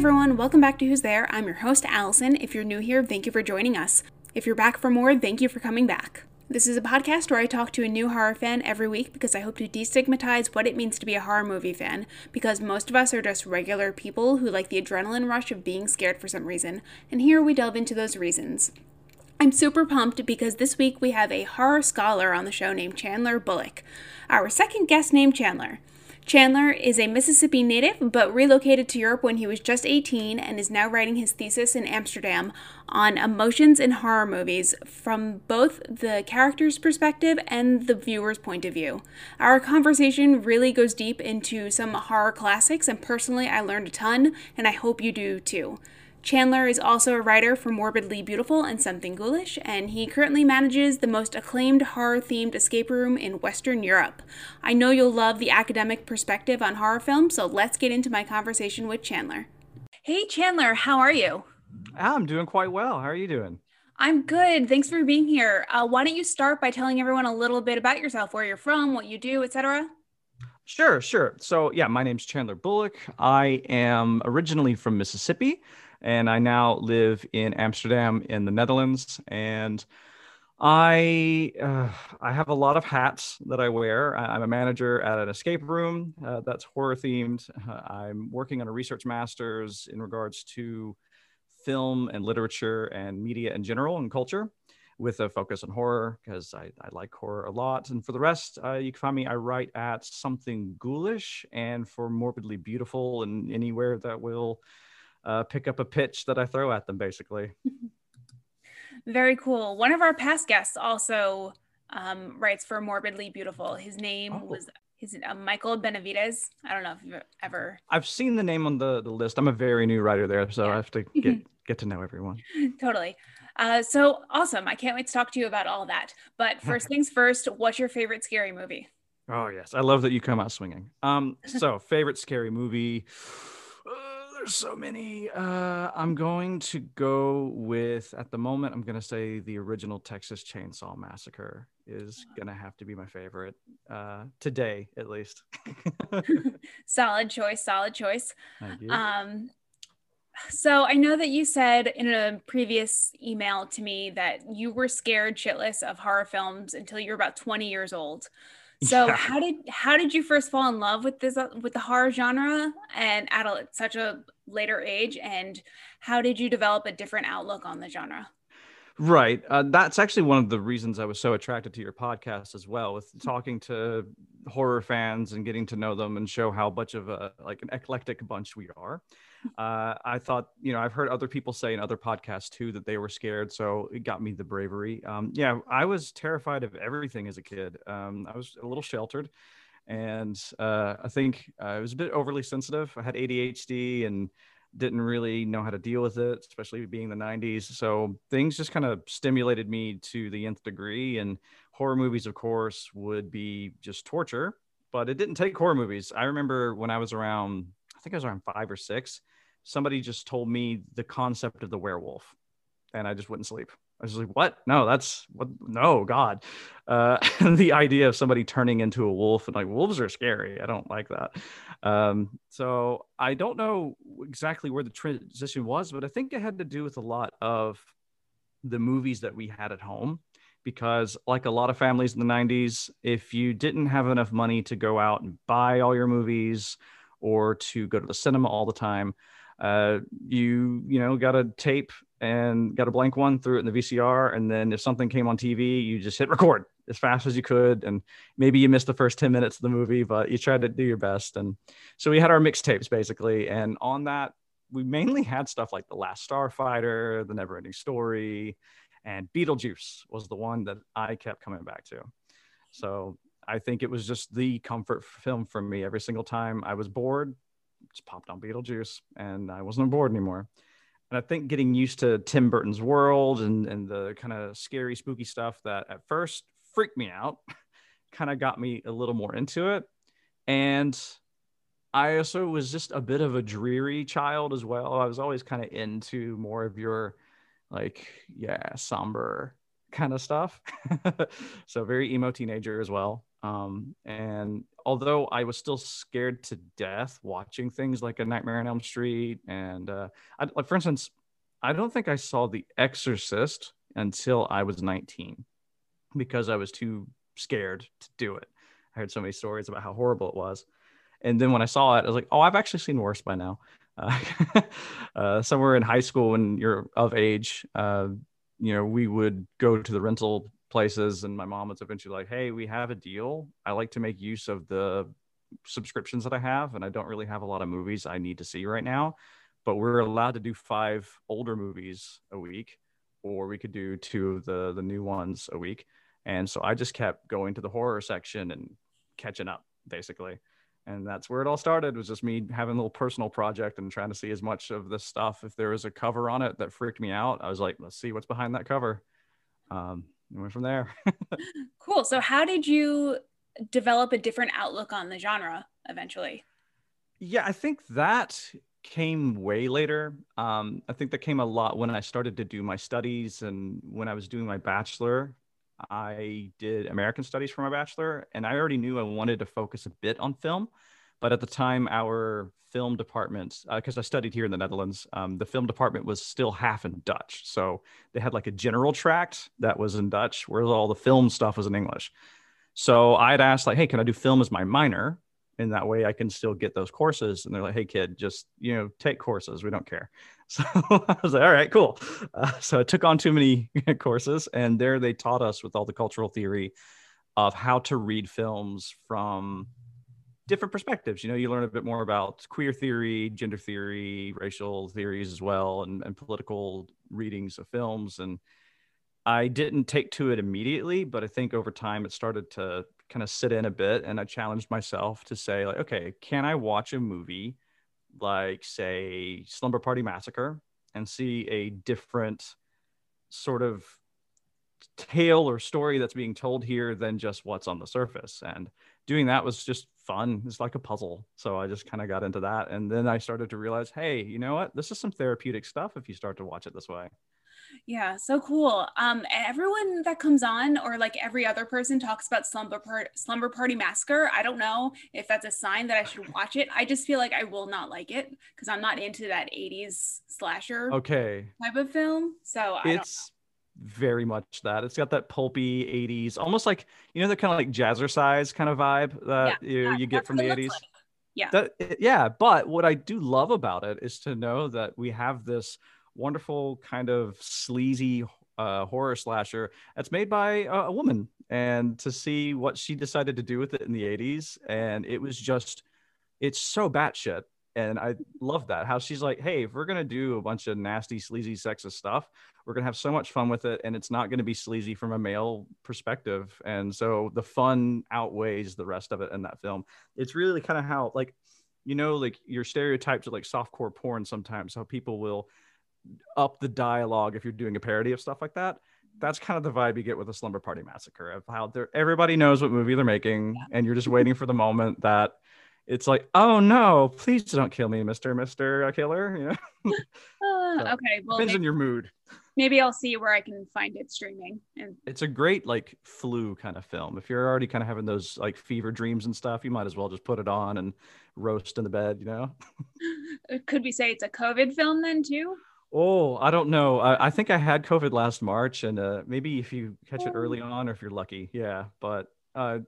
Everyone, welcome back to Who's There. I'm your host, Allison. If you're new here, thank you for joining us. If you're back for more, thank you for coming back. This is a podcast where I talk to a new horror fan every week because I hope to destigmatize what it means to be a horror movie fan, because most of us are just regular people who like the adrenaline rush of being scared for some reason, and here we delve into those reasons. I'm super pumped because this week we have a horror scholar on the show named Chandler Bullock, our second guest named Chandler. Chandler is a Mississippi native but relocated to Europe when he was just 18 and is now writing his thesis in Amsterdam on emotions in horror movies from both the character's perspective and the viewer's point of view. Our conversation really goes deep into some horror classics, and personally, I learned a ton, and I hope you do too. Chandler is also a writer for Morbidly Beautiful and Something Ghoulish, and he currently manages the most acclaimed horror themed escape room in Western Europe. I know you'll love the academic perspective on horror films, so let's get into my conversation with Chandler. Hey, Chandler, how are you? I'm doing quite well. How are you doing? I'm good. Thanks for being here. Uh, why don't you start by telling everyone a little bit about yourself, where you're from, what you do, etc.? Sure, sure. So, yeah, my name's Chandler Bullock. I am originally from Mississippi and I now live in Amsterdam in the Netherlands. And I uh, I have a lot of hats that I wear. I'm a manager at an escape room uh, that's horror themed. Uh, I'm working on a research master's in regards to film and literature and media in general and culture with a focus on horror because I, I, like horror a lot. And for the rest, uh, you can find me, I write at Something Ghoulish and for Morbidly Beautiful and anywhere that will uh, pick up a pitch that I throw at them, basically. Very cool. One of our past guests also um, writes for Morbidly Beautiful. His name oh. was his uh, Michael Benavides. I don't know if you've ever. I've seen the name on the, the list. I'm a very new writer there, so yeah. I have to get get to know everyone. totally. Uh, so awesome! I can't wait to talk to you about all that. But first things first, what's your favorite scary movie? Oh yes, I love that you come out swinging. Um, so favorite scary movie there's so many. Uh, I'm going to go with at the moment. I'm going to say the original Texas Chainsaw Massacre is going to have to be my favorite uh, today, at least. solid choice. Solid choice. Um, so I know that you said in a previous email to me that you were scared shitless of horror films until you were about 20 years old. So yeah. how did how did you first fall in love with this uh, with the horror genre and at a, such a later age and how did you develop a different outlook on the genre? Right. Uh, that's actually one of the reasons I was so attracted to your podcast as well, with talking to horror fans and getting to know them and show how much of a like an eclectic bunch we are. Uh, I thought, you know, I've heard other people say in other podcasts too that they were scared, so it got me the bravery. Um, yeah, I was terrified of everything as a kid. Um, I was a little sheltered, and uh, I think uh, I was a bit overly sensitive. I had ADHD and didn't really know how to deal with it, especially being the 90s. So things just kind of stimulated me to the nth degree. And horror movies, of course, would be just torture, but it didn't take horror movies. I remember when I was around, I think I was around five or six, somebody just told me the concept of the werewolf, and I just wouldn't sleep. I was like, what? No, that's what? No, God. Uh, the idea of somebody turning into a wolf and like wolves are scary. I don't like that. Um, so I don't know exactly where the transition was, but I think it had to do with a lot of the movies that we had at home. Because, like a lot of families in the 90s, if you didn't have enough money to go out and buy all your movies or to go to the cinema all the time, uh, you you know got a tape and got a blank one, threw it in the VCR, and then if something came on TV, you just hit record as fast as you could. And maybe you missed the first 10 minutes of the movie, but you tried to do your best. And so we had our mixtapes basically. And on that, we mainly had stuff like The Last Starfighter, The Never Ending Story, and Beetlejuice was the one that I kept coming back to. So I think it was just the comfort film for me every single time I was bored, just popped on Beetlejuice and I wasn't on board anymore and I think getting used to Tim Burton's world and, and the kind of scary, spooky stuff that at first freaked me out kind of got me a little more into it. And I also was just a bit of a dreary child as well. I was always kind of into more of your, like, yeah, somber kind of stuff. so very emo teenager as well. Um, and although I was still scared to death watching things like A Nightmare on Elm Street, and uh, I, like for instance, I don't think I saw The Exorcist until I was 19 because I was too scared to do it. I heard so many stories about how horrible it was. And then when I saw it, I was like, oh, I've actually seen worse by now. Uh, uh, somewhere in high school, when you're of age, uh, you know, we would go to the rental places, and my mom was eventually like, hey, we have a deal. I like to make use of the subscriptions that I have, and I don't really have a lot of movies I need to see right now. But we're allowed to do five older movies a week, or we could do two of the the new ones a week. And so I just kept going to the horror section and catching up, basically and that's where it all started was just me having a little personal project and trying to see as much of this stuff if there was a cover on it that freaked me out i was like let's see what's behind that cover um and went from there. Cool. So how did you develop a different outlook on the genre eventually? Yeah i think that came way later. Um i think that came a lot when i started to do my studies and when i was doing my bachelor I did American Studies for my bachelor, and I already knew I wanted to focus a bit on film. But at the time, our film department, because uh, I studied here in the Netherlands, um, the film department was still half in Dutch. So they had like a general tract that was in Dutch, whereas all the film stuff was in English. So I'd asked, like, hey, can I do film as my minor? And that way I can still get those courses. And they're like, hey, kid, just, you know, take courses. We don't care. So I was like, all right, cool. Uh, so I took on too many courses, and there they taught us with all the cultural theory of how to read films from different perspectives. You know, you learn a bit more about queer theory, gender theory, racial theories as well, and, and political readings of films. And I didn't take to it immediately, but I think over time it started to kind of sit in a bit. And I challenged myself to say, like, okay, can I watch a movie? like say slumber party massacre and see a different sort of tale or story that's being told here than just what's on the surface and doing that was just fun it's like a puzzle so i just kind of got into that and then i started to realize hey you know what this is some therapeutic stuff if you start to watch it this way yeah, so cool. Um, everyone that comes on, or like every other person, talks about Slumber Part Slumber Party Massacre. I don't know if that's a sign that I should watch it. I just feel like I will not like it because I'm not into that '80s slasher okay type of film. So I it's very much that. It's got that pulpy '80s, almost like you know the kind of like jazzercise kind of vibe that yeah, you, you get from the '80s. Like. Yeah. That, yeah, but what I do love about it is to know that we have this wonderful kind of sleazy uh, horror slasher that's made by a, a, woman and to see what she decided to do with it in the 80s and it was just it's so batshit and I love that how she's like hey if we're gonna do a bunch of nasty sleazy sexist stuff we're gonna have so much fun with it and it's not gonna be sleazy from a male perspective and so the fun outweighs the rest of it in that film it's really kind of how like you know like your stereotypes of like softcore porn sometimes how people will up the dialogue if you're doing a parody of stuff like that. That's kind of the vibe you get with a slumber party massacre of how everybody knows what movie they're making, yeah. and you're just waiting for the moment that it's like, oh no, please don't kill me, Mister Mister Killer. You know. uh, okay, well, depends maybe, on your mood. Maybe I'll see where I can find it streaming. And it's a great like flu kind of film. If you're already kind of having those like fever dreams and stuff, you might as well just put it on and roast in the bed. You know. Could we say it's a COVID film then too? Oh, I don't know. I, I, think I had COVID last March, and uh, maybe if you catch it early oh. on, or if you're lucky, yeah. But uh,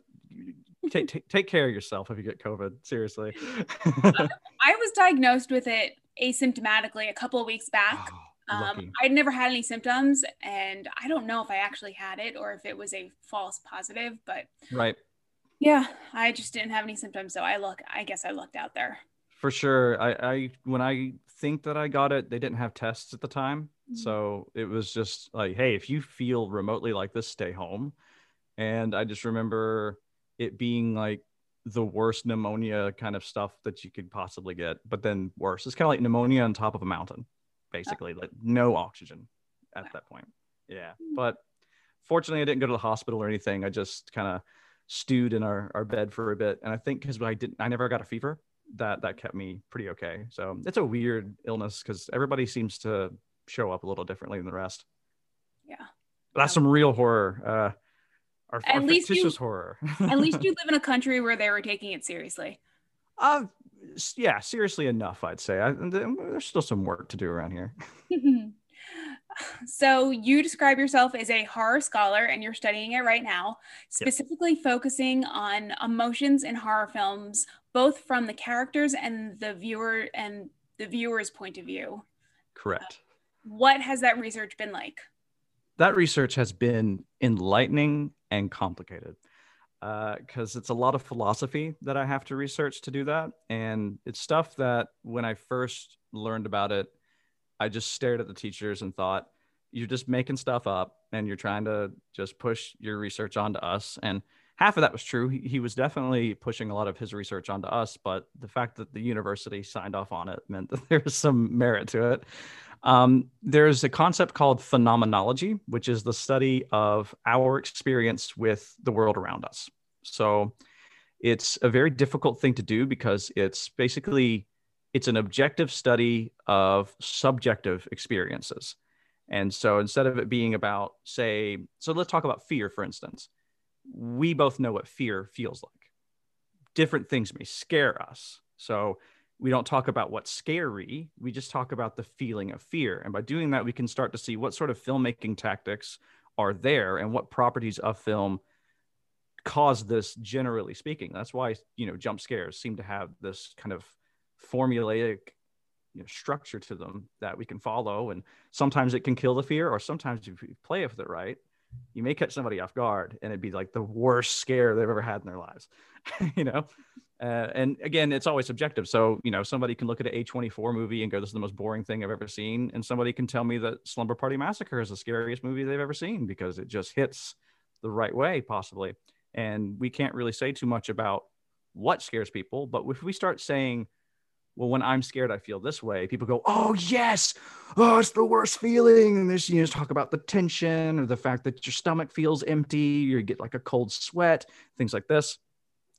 take, take take care of yourself if you get COVID. Seriously. I was diagnosed with it asymptomatically a couple of weeks back. Oh, um, I'd never had any symptoms, and I don't know if I actually had it or if it was a false positive. But right. Yeah, I just didn't have any symptoms, so I look. I guess I looked out there. For sure. I, I when I think that I got it, they didn't have tests at the time. Mm-hmm. So it was just like, hey, if you feel remotely like this, stay home. And I just remember it being like the worst pneumonia kind of stuff that you could possibly get, but then worse. It's kind of like pneumonia on top of a mountain, basically, like no oxygen at that point. Yeah. But fortunately, I didn't go to the hospital or anything. I just kind of stewed in our, our bed for a bit. And I think because I didn't, I never got a fever that that kept me pretty okay. So it's a weird illness because everybody seems to show up a little differently than the rest. Yeah, but that's some real horror. Uh, Or, At or least you- fictitious horror. At least you live in a country where they were taking it seriously. Uh, yeah, seriously enough, I'd say. I, there's still some work to do around here. so you describe yourself as a horror scholar and you're studying it right now specifically focusing on emotions in horror films both from the characters and the viewer and the viewer's point of view Correct. what has that research been like that research has been enlightening and complicated Uh, because it's a lot of philosophy that I have to research to do that. And it's stuff that when I first learned about it, I just stared at the teachers and thought, you're just making stuff up and you're trying to just push your research onto us. And half of that was true. He, he was definitely pushing a lot of his research onto us, but the fact that the university signed off on it meant that there was some merit to it. Um, there's a concept called phenomenology, which is the study of our experience with the world around us. So it's a very difficult thing to do because it's basically it's an objective study of subjective experiences. And so instead of it being about, say, so let's talk about fear, for instance. We both know what fear feels like. Different things may scare us. So we don't talk about what's scary. We just talk about the feeling of fear. And by doing that, we can start to see what sort of filmmaking tactics are there and what properties of film cause this generally speaking. That's why, you know, jump scares seem to have this kind of formulaic you know, structure to them that we can follow. And sometimes it can kill the fear, or sometimes if you play with it right, you may catch somebody off guard and it'd be like the worst scare they've ever had in their lives, you know? Uh, and again, it's always subjective. So, you know, somebody can look at an A24 movie and go, this is the most boring thing I've ever seen. And somebody can tell me that Slumber Party Massacre is the scariest movie they've ever seen because it just hits the right way, possibly. And we can't really say too much about what scares people. But if we start saying, well, when I'm scared, I feel this way. People go, oh, yes. Oh, it's the worst feeling. And this, you know, talk about the tension or the fact that your stomach feels empty. You get like a cold sweat, things like this.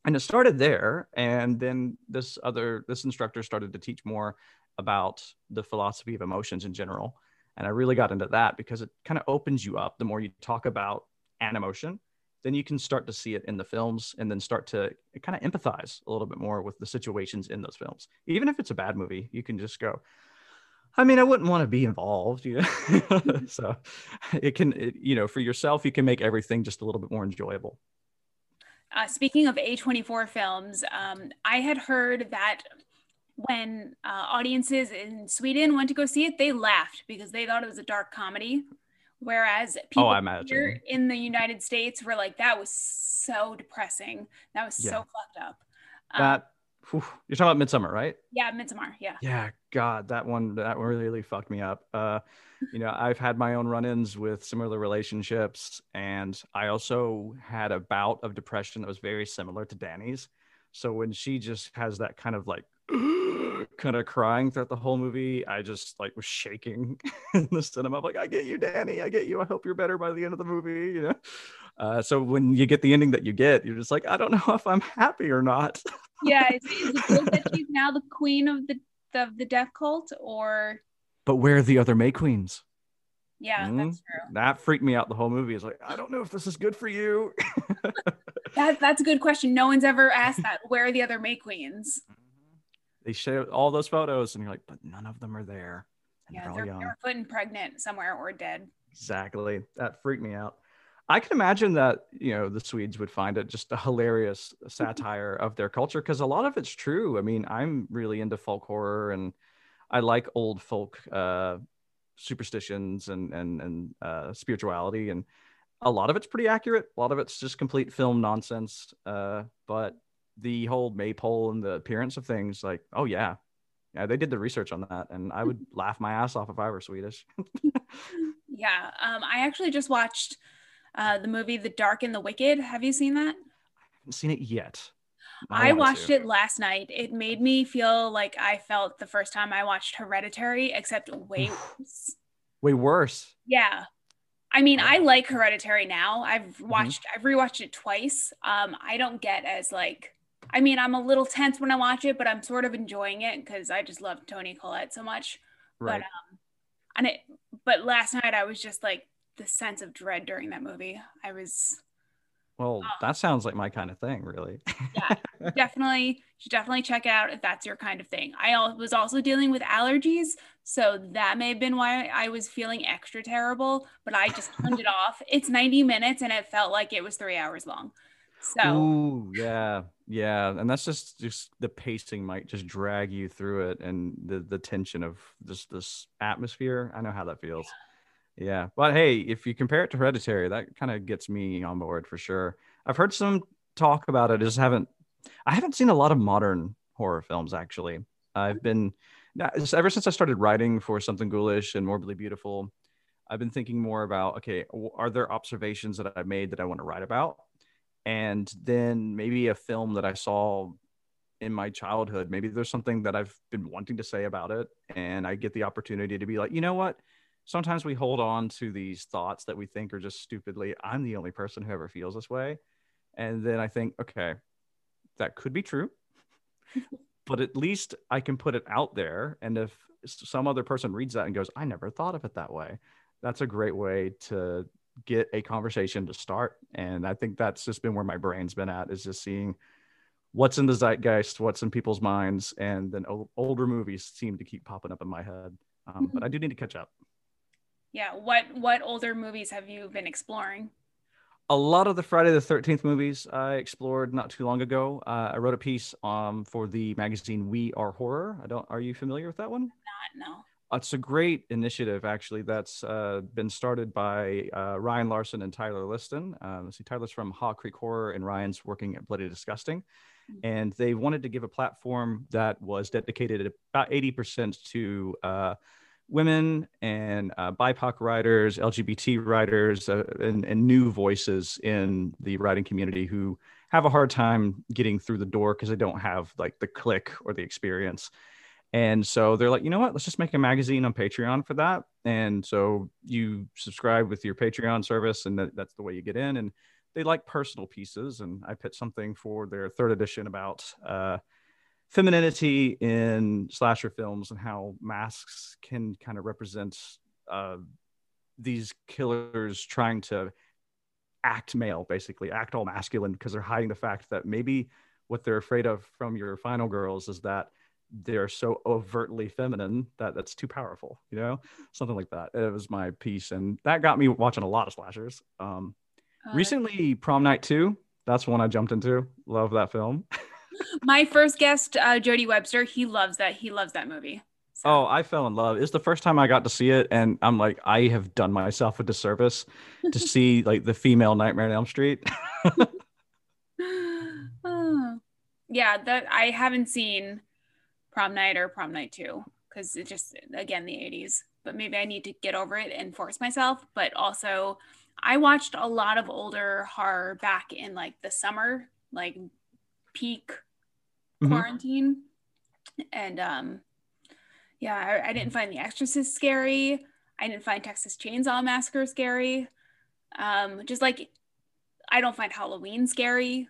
And it started there. And then this other, this instructor started to teach more about the philosophy of emotions in general. And I really got into that because it kind of opens you up. The more you talk about an emotion, then you can start to see it in the films and then start to kind of empathize a little bit more with the situations in those films. Even if it's a bad movie, you can just go, I mean, I wouldn't want to be involved, you know. so it can, it, you know, for yourself, you can make everything just a little bit more enjoyable. Uh, speaking of A24 films, um, I had heard that when uh, audiences in Sweden went to go see it, they laughed because they thought it was a dark comedy. Whereas people oh, I imagine. here in the United States were like, that was so depressing. That was Yeah. so fucked up. Um, That whew, you're talking about Midsommar, right? yeah, Midsommar. Yeah. Yeah, God, that one that really, really fucked me up. Uh, you know, I've had my own run-ins with similar relationships, and I also had a bout of depression that was very similar to Danny's. So when she just has that kind of like kind of crying throughout the whole movie, I just like was shaking in the cinema. I'm like, I get you, Danny. I get you. I hope you're better by the end of the movie. You know. Uh, so when you get the ending that you get, you're just like, I don't know if I'm happy or not. Yeah. Is, is it good that she's now the queen of the of the death cult, or But where are the other May Queens? yeah, Mm. that's true. that freaked me out the whole movie. It's like, I don't know if this is good for you. That that's a good question. No one's ever asked that. Where are the other May queens? They show all those photos, and you're like, but none of them are there. And Yeah, they're all they're, young. they're putting pregnant somewhere or dead. Exactly. That freaked me out. I can imagine that, you know, the Swedes would find it just a hilarious satire of their culture because a lot of it's true. I mean, I'm really into folk horror and I like old folk uh, superstitions and and and uh, spirituality, and a lot of it's pretty accurate. A lot of it's just complete film nonsense. Uh, but the whole maypole and the appearance of things, like, oh yeah, yeah, they did the research on that, and I would laugh my ass off if I were Swedish. Yeah. Um, I actually just watched uh, the movie The Dark and the Wicked. Have you seen that? I haven't seen it yet. I, want watched to. it last night. It made me feel like I felt the first time I watched Hereditary, except way worse. Way worse. Yeah. I mean, I like Hereditary now. I've Mm-hmm. watched, I've rewatched it twice. Um, I don't get as like, I mean, I'm a little tense when I watch it, but I'm sort of enjoying it because I just love Toni Collette so much. Right. But um, and it, but last night I was just like the sense of dread during that movie. I was, Well, Oh. that sounds like my kind of thing, really. Yeah, definitely you should definitely check it out if that's your kind of thing. I was also dealing with allergies, so that may have been why I was feeling extra terrible, but I just turned it off. It's 90 minutes and it felt like it was 3 hours long. So, Ooh, yeah, yeah, and that's just just the pacing might just drag you through it, and the the tension of just this atmosphere. I know how that feels. Yeah, but hey, if you compare it to Hereditary, that kind of gets me on board for sure. I've heard some talk about it. I just haven't. I haven't seen a lot of modern horror films actually. I've mm-hmm. been now, ever since I started writing for something ghoulish and morbidly beautiful. I've been thinking more about okay, are there observations that I've made that I want to write about? And then maybe a film that I saw in my childhood. Maybe there's something that I've been wanting to say about it, and I get the opportunity to be like, you know what? Sometimes we hold on to these thoughts that we think are just stupidly, I'm the only person who ever feels this way. And then I think, okay, that could be true, but at least I can put it out there. And if some other person reads that and goes, I never thought of it that way, that's a great way to get a conversation to start. And I think that's just been where my brain's been at is just seeing what's in the zeitgeist, what's in people's minds. And then o- older movies seem to keep popping up in my head. Um, but I do need to catch up. yeah, what what older movies have you been exploring? A lot of the Friday the 13th movies I explored not too long ago. Uh, I wrote a piece um, for the magazine We Are Horror. I don't, are you familiar with that one? Not no. It's a great initiative, actually, that's uh, been started by uh, Ryan Larson and Tyler Liston. Uh, let's see, Tyler's from Haw Creek Horror, and Ryan's working at Bloody Disgusting. And they wanted to give a platform that was dedicated about 80% to uh, women and uh, BIPOC writers, LGBT writers, uh, and, and new voices in the writing community who have a hard time getting through the door because they don't have like the clique or the experience. And so they're like, you know what? Let's just make a magazine on Patreon for that. And so you subscribe with your Patreon service, and that, that's the way you get in. And they like personal pieces. And I picked something for their third edition about uh, femininity in slasher films and how masks can kind of represent uh, these killers trying to act male, basically act all masculine because they're hiding the fact that maybe what they're afraid of from your final girls is that they're so overtly feminine that that's too powerful, you know, something like that. It was my piece, and that got me watching a lot of slashers. Um, Uh, recently, Prom Night Two. That's one I jumped into. Love that film. my first guest, uh, Jody Webster, he loves that. He loves that movie. So, Oh, I fell in love. It's the first time I got to see it, and I'm like, I have done myself a disservice to see like the female Nightmare on Elm Street. Oh. yeah, that I haven't seen Prom Night or Prom Night 2 because it just again the 80s. But maybe I need to get over it and force myself. But also, I watched a lot of older horror back in like the summer, like peak Mhm. quarantine, and um, yeah, I, I didn't find The Exorcist scary. I didn't find Texas Chainsaw Massacre scary. Um, just like I don't find Halloween scary.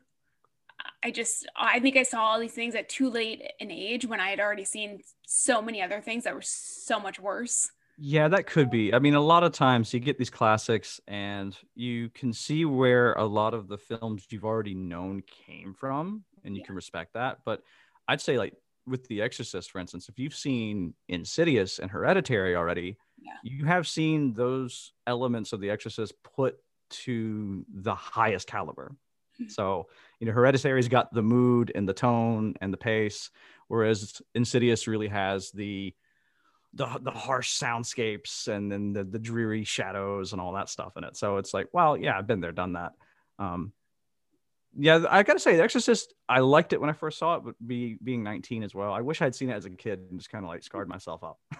I just I think I saw all these things at too late an age when I had already seen so many other things that were so much worse. Yeah, that could be. I mean, a lot of times you get these classics and you can see where a lot of the films you've already known came from and you Yeah. can respect that. But I'd say, like, with The Exorcist, for instance, if you've seen Insidious and Hereditary already, Yeah. you have seen those elements of The Exorcist put to the highest caliber. Mhm. So, you know, Hereditary's got the mood and the tone and the pace, whereas Insidious really has the the the harsh soundscapes and then the, the dreary shadows and all that stuff in it. So it's like, well, yeah, I've been there, done that. Um, yeah, I gotta say, The Exorcist, I liked it when I first saw it, but be being 19 as well. I wish I'd seen it as a kid and just kind of like scarred myself up.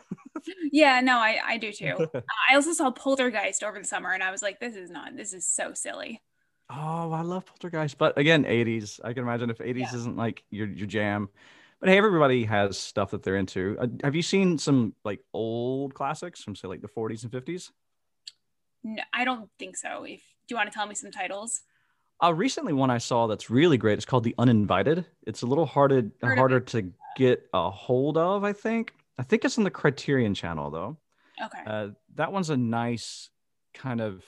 Yeah, no, I, I do too. I also saw Poltergeist over the summer and I was like, this is not, this is so silly. Oh, I love Poltergeist, but again, 80s. I can imagine if 80s Yeah. isn't like your your jam. But hey, everybody has stuff that they're into. Uh, have you seen some like old classics from say like the 40s and 50s? No, I don't think so. If do you want to tell me some titles? Uh, recently, one I saw that's really great. It's called The Uninvited. It's a little harder harder to get a hold of. I think. I think it's on the Criterion Channel though. Okay. Uh, that one's a nice kind of.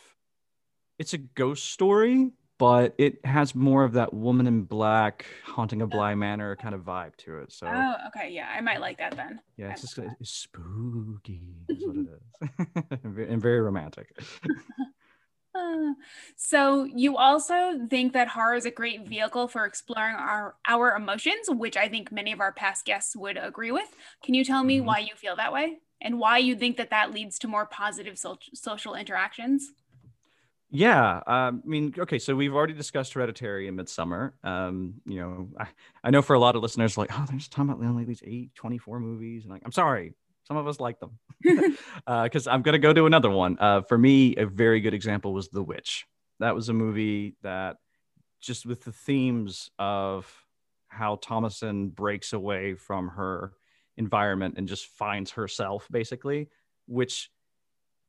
It's a ghost story, but it has more of that woman in black haunting a blind manor kind of vibe to it. So Oh, okay. Yeah, I might like that then. yeah, it's just it's spooky is what it is. and very romantic. Uh, so you also think that horror is a great vehicle for exploring our our emotions, which I think many of our past guests would agree with. Can you tell me Mhm. why you feel that way and why you think that that leads to more positive so- social interactions? Yeah, um, I mean, okay, so we've already discussed Hereditary and Midsommar. Um, you know, I, I know for a lot of listeners, like, oh, they're just talking about only these eight, 24 movies. And like, I'm sorry, some of us like them. Because I'm going to go to another one. Uh, for me, a very good example was The Witch. That was a movie that just with the themes of how Thomasin breaks away from her environment and just finds herself, basically, which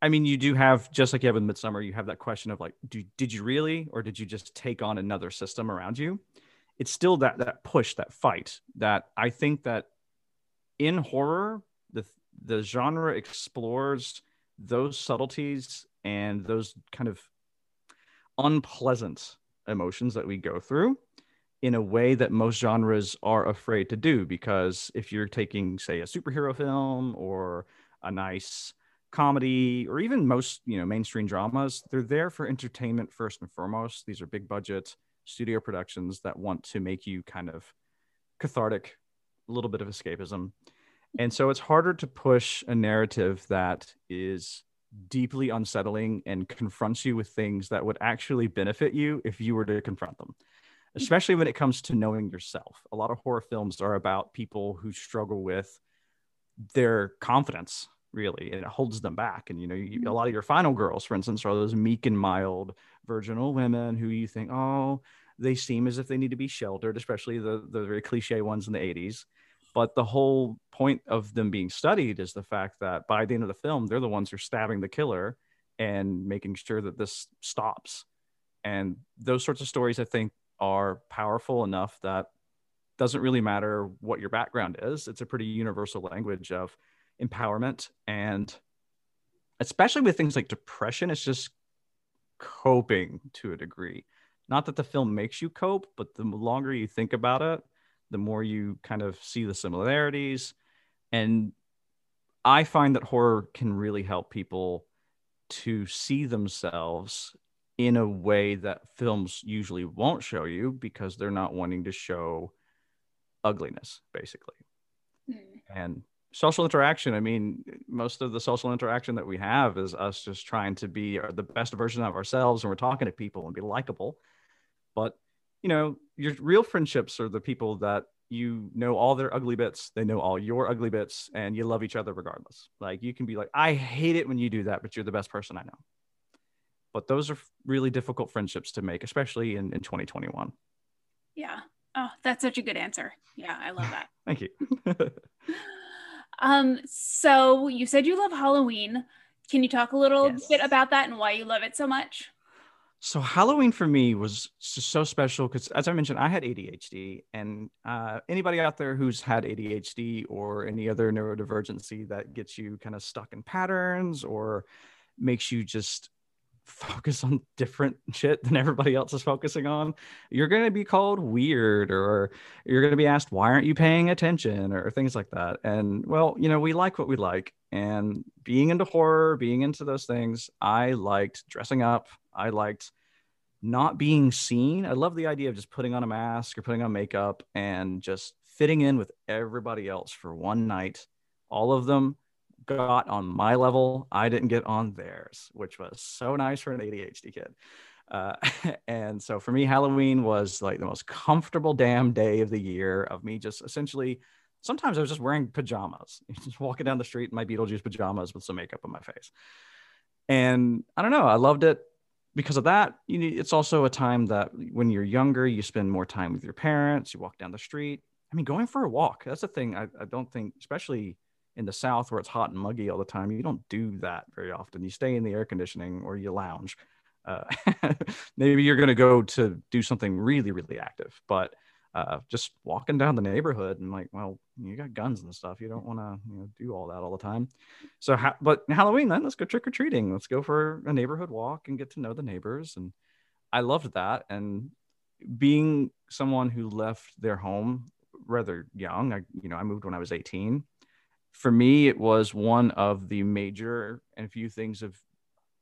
I mean, you do have just like you have in Midsommar, you have that question of like, do did you really, or did you just take on another system around you? It's still that that push, that fight, that I think that in horror, the the genre explores those subtleties and those kind of unpleasant emotions that we go through in a way that most genres are afraid to do because if you're taking say a superhero film or a nice comedy or even most you know mainstream dramas they're there for entertainment first and foremost. These are big budget studio productions that want to make you kind of cathartic a little bit of escapism. And so it's harder to push a narrative that is deeply unsettling and confronts you with things that would actually benefit you if you were to confront them especially when it comes to knowing yourself. A lot of horror films are about people who struggle with their confidence really and it holds them back. And you know you, a mm-hmm. lot of your final girls for instance are those meek and mild virginal women who you think oh they seem as if they need to be sheltered especially the the very cliche ones in the 80s but the whole point of them being studied is the fact that by the end of the film they're the ones who are stabbing the killer and making sure that this stops. And those sorts of stories i think are powerful enough that doesn't really matter what your background is. It's a pretty universal language of empowerment and especially with things like depression it's just coping to a degree. Not that the film makes you cope but the longer you think about it the more you kind of see the similarities. And i find that horror can really help people to see themselves in a way that films usually won't show you because they're not wanting to show ugliness basically. Hmm. and social interaction i mean most of the social interaction that we have is us just trying to be the best version of ourselves and we're talking to people and be likable but you know your real friendships are the people that you know all their ugly bits they know all your ugly bits and you love each other regardless like you can be like i hate it when you do that but you're the best person i know but those are really difficult friendships to make especially in, in 2021 Yeah. Oh, that's such a good answer. Yeah, I love that. thank you Um, so you said you love Halloween. Can you talk a little Yes. bit about that and why you love it so much? So Halloween for me was just so special because, as I mentioned, I had ADHD, and uh, anybody out there who's had ADHD or any other neurodivergency that gets you kind of stuck in patterns or makes you just focus on different shit than everybody else is focusing on, you're going to be called weird or you're going to be asked, why aren't you paying attention or things like that. And well, you know, we like what we like. And being into horror, being into those things, I liked dressing up. I liked not being seen. I love the idea of just putting on a mask or putting on makeup and just fitting in with everybody else for one night. All of them got on my level. I didn't get on theirs, which was so nice for an ADHD kid. Uh, and so for me, Halloween was like the most comfortable damn day of the year of me just essentially. Sometimes I was just wearing pajamas, just walking down the street in my Beetlejuice pajamas with some makeup on my face. And I don't know, I loved it because of that. You know, it's also a time that when you're younger, you spend more time with your parents. You walk down the street. I mean, going for a walk. That's the thing. I, I don't think, especially in the South where it's hot and muggy all the time, you don't do that very often. You stay in the air conditioning or you lounge. Uh, maybe you're going to go to do something really, really active, but uh, just walking down the neighborhood and like, well, you got guns and stuff. You don't want to you know, do all that all the time. So, ha- but Halloween, then let's go trick or treating. Let's go for a neighborhood walk and get to know the neighbors. And I loved that. And being someone who left their home rather young, I, you know, I moved when I was 18. For me, it was one of the major and few things of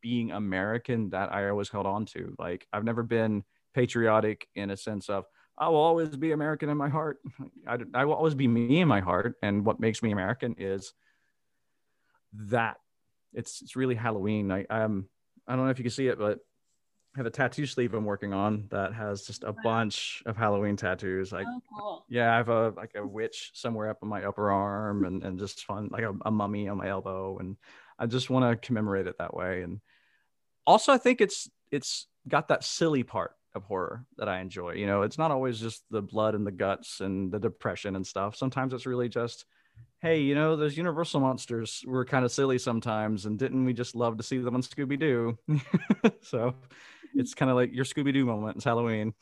being American that I always held on to. Like, I've never been patriotic in a sense of, I will always be American in my heart. I, I will always be me in my heart. And what makes me American is that it's, it's really Halloween. I, um, I don't know if you can see it, but have a tattoo sleeve I'm working on that has just a wow. bunch of Halloween tattoos. Like, oh, cool. yeah, I have a like a witch somewhere up on my upper arm, and and just fun like a, a mummy on my elbow, and I just want to commemorate it that way. And also, I think it's it's got that silly part of horror that I enjoy. You know, it's not always just the blood and the guts and the depression and stuff. Sometimes it's really just, hey, you know, those Universal monsters were kind of silly sometimes, and didn't we just love to see them on Scooby Doo? so it's kind of like your Scooby Doo moment. It's Halloween.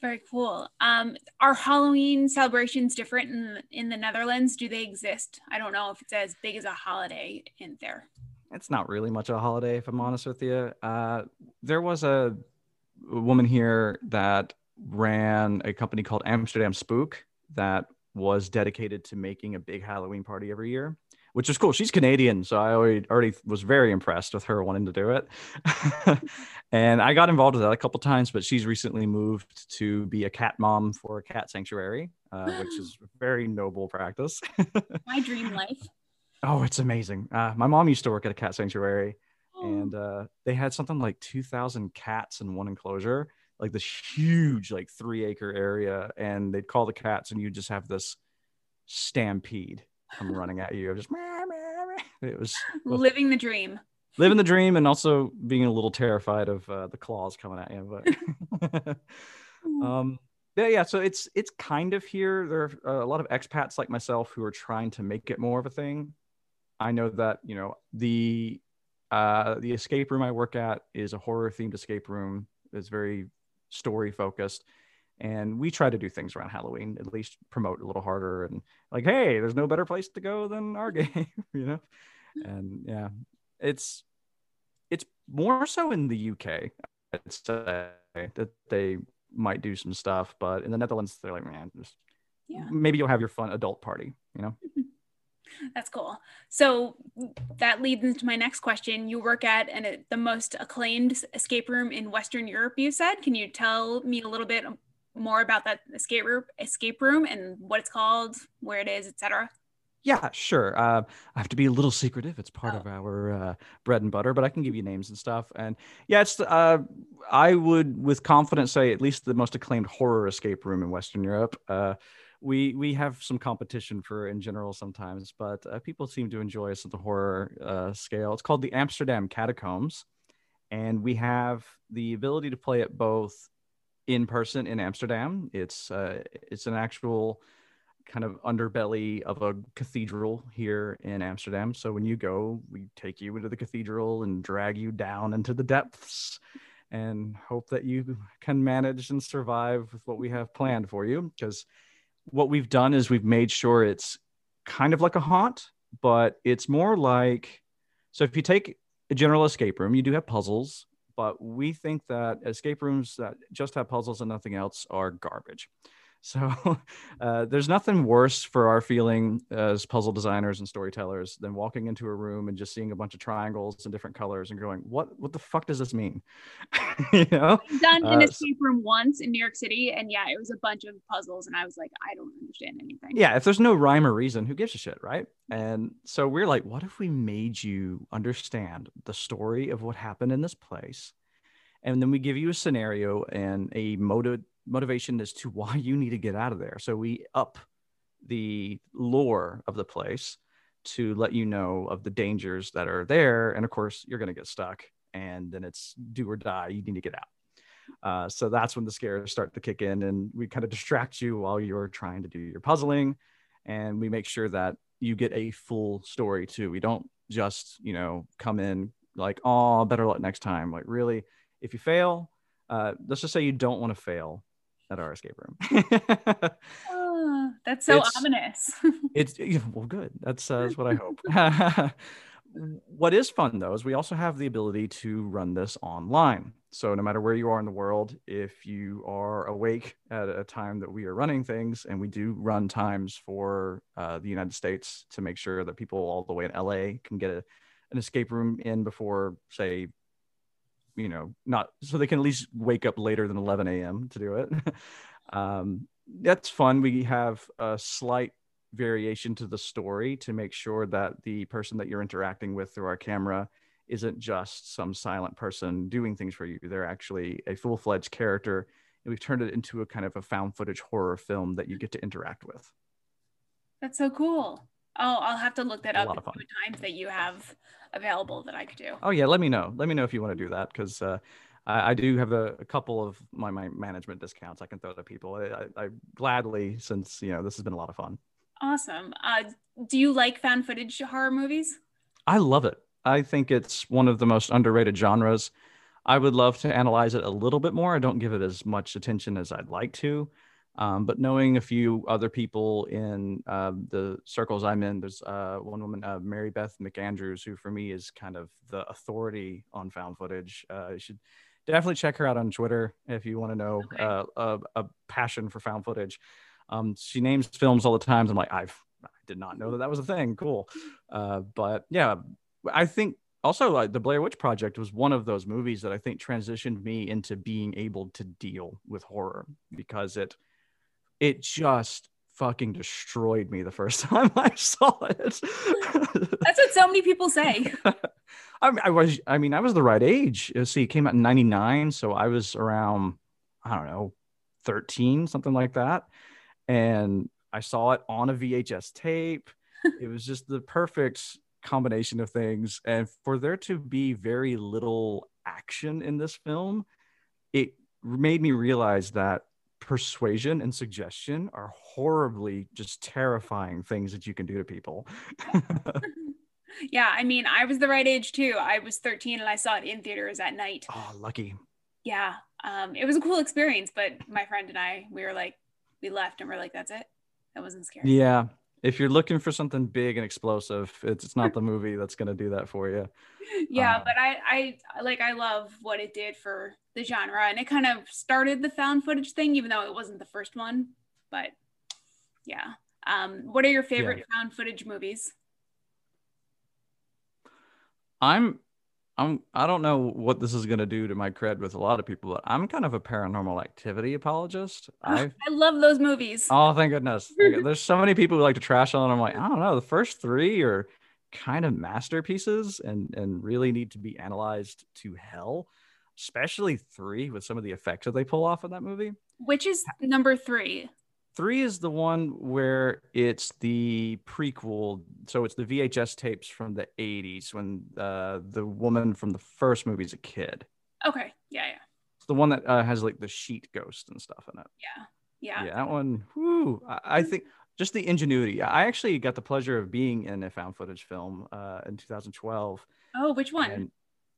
Very cool. Um, are Halloween celebrations different in in the Netherlands? Do they exist? I don't know if it's as big as a holiday in there. It's not really much of a holiday, if I'm honest with you. Uh, there was a woman here that ran a company called Amsterdam Spook that was dedicated to making a big Halloween party every year which is cool. She's Canadian, so I already already was very impressed with her wanting to do it. and I got involved with that a couple times, but she's recently moved to be a cat mom for a cat sanctuary, uh, which is very noble practice. My dream life. Oh, it's amazing. Uh, my mom used to work at a cat sanctuary, oh. and uh, they had something like two thousand cats in one enclosure, like this huge, like three acre area, and they'd call the cats, and you just have this stampede come running at you. I'm just it was living the dream. Living the dream, and also being a little terrified of uh, the claws coming at you. But um, yeah, yeah. So it's it's kind of here. There are a lot of expats like myself who are trying to make it more of a thing. I know that you know the uh, the escape room I work at is a horror themed escape room. It's very story focused and we try to do things around halloween at least promote a little harder and like hey there's no better place to go than our game you know mm. and yeah it's it's more so in the uk i'd say that they might do some stuff but in the netherlands they're like man just yeah maybe you'll have your fun adult party you know That's cool. So that leads into my next question. You work at an, the most acclaimed escape room in Western Europe, you said. Can you tell me a little bit more about that escape room, escape room, and what it's called, where it is, etc.? Yeah, sure. Uh, I have to be a little secretive. It's part oh. of our uh, bread and butter, but I can give you names and stuff. And yeah, it's uh, I would with confidence say at least the most acclaimed horror escape room in Western Europe. Uh, we we have some competition for in general sometimes, but uh, people seem to enjoy us at the horror uh, scale. It's called the Amsterdam Catacombs, and we have the ability to play it both in person in Amsterdam. It's uh, it's an actual kind of underbelly of a cathedral here in Amsterdam. So when you go, we take you into the cathedral and drag you down into the depths and hope that you can manage and survive with what we have planned for you because what we've done is we've made sure it's kind of like a haunt, but it's more like so if you take a general escape room, you do have puzzles but we think that escape rooms that just have puzzles and nothing else are garbage. So uh, there's nothing worse for our feeling as puzzle designers and storytellers than walking into a room and just seeing a bunch of triangles and different colors and going, "What? What the fuck does this mean?" you know. I've done an uh, escape room once in New York City, and yeah, it was a bunch of puzzles, and I was like, I don't understand anything. Yeah, if there's no rhyme or reason, who gives a shit, right? And so we're like, what if we made you understand the story of what happened in this place? and then we give you a scenario and a motive motivation as to why you need to get out of there. So we up the lore of the place to let you know of the dangers that are there. And of course, you're going to get stuck and then it's do or die. You need to get out. Uh, so that's when the scares start to kick in and we kind of distract you while you're trying to do your puzzling. And we make sure that you get a full story too. We don't just, you know, come in like, oh, better luck next time. Like, really, if you fail, uh, let's just say you don't want to fail at our escape room. oh, that's so it's, ominous. it's well, good. That's uh, that's what I hope. what is fun though is we also have the ability to run this online. So no matter where you are in the world, if you are awake at a time that we are running things, and we do run times for uh, the United States to make sure that people all the way in LA can get a, an escape room in before, say, you know, not so they can at least wake up later than 11 a.m. to do it. um, that's fun. We have a slight variation to the story to make sure that the person that you're interacting with through our camera isn't just some silent person doing things for you. They're actually a full fledged character. And we've turned it into a kind of a found footage horror film that you get to interact with. That's so cool. Oh, I'll have to look that up. A lot of fun. times that you have available that I could do. Oh yeah, let me know. Let me know if you want to do that because uh, I, I, do have a, a, couple of my, my management discounts I can throw to people. I, I, I gladly, since you know this has been a lot of fun. Awesome. Uh, do you like found footage horror movies? I love it. I think it's one of the most underrated genres. I would love to analyze it a little bit more. I don't give it as much attention as I'd like to. Um, but knowing a few other people in uh, the circles I'm in, there's uh, one woman, uh, Mary Beth McAndrews, who for me is kind of the authority on found footage. Uh, you should definitely check her out on Twitter if you want to know okay. Uh, a, a, passion for found footage. Um, she names films all the time. I'm like, I've, I did not know that that was a thing. Cool. Uh, but yeah, I think also like the Blair Witch Project was one of those movies that I think transitioned me into being able to deal with horror because it, it just fucking destroyed me the first time I saw it. That's what so many people say. I, I, was, I mean, I was the right age. Uh, see, it came out in 99. So I was around, I don't know, 13, something like that and I saw it on a VHS tape. it was just the perfect combination of things. And for there to be very little action in this film, it made me realize that persuasion and suggestion are horribly just terrifying things that you can do to people. yeah, I mean, I was the right age too. I was 13 and I saw it in theaters at night. Oh, lucky. Yeah. Um, it was a cool experience, but my friend and I, we were like, we left and we're like, that's it. That wasn't scary. Yeah. If you're looking for something big and explosive, it's, it's not the movie that's going to do that for you. Yeah. Um, but I, I like, I love what it did for the genre and it kind of started the found footage thing, even though it wasn't the first one, but yeah. Um, what are your favorite yeah. found footage movies? I'm I'm I don't know what this is going to do to my cred with a lot of people, but I'm kind of a paranormal activity apologist. Ah, I I love those movies. Oh, thank goodness. There's so many people who like to trash on. I'm like, I don't know. The first three are kind of masterpieces and and really need to be analyzed to hell. Especially three with some of the effects that they pull off in that movie. Which is number three? Three is the one where it's the prequel. So it's the VHS tapes from the 80s when uh, the woman from the first movie is a kid. Okay. Yeah. Yeah. It's the one that uh, has like the sheet ghost and stuff in it. Yeah. Yeah. Yeah. That one. Whoo. I, I think just the ingenuity. I actually got the pleasure of being in a found footage film uh, in 2012. Oh, which one? And,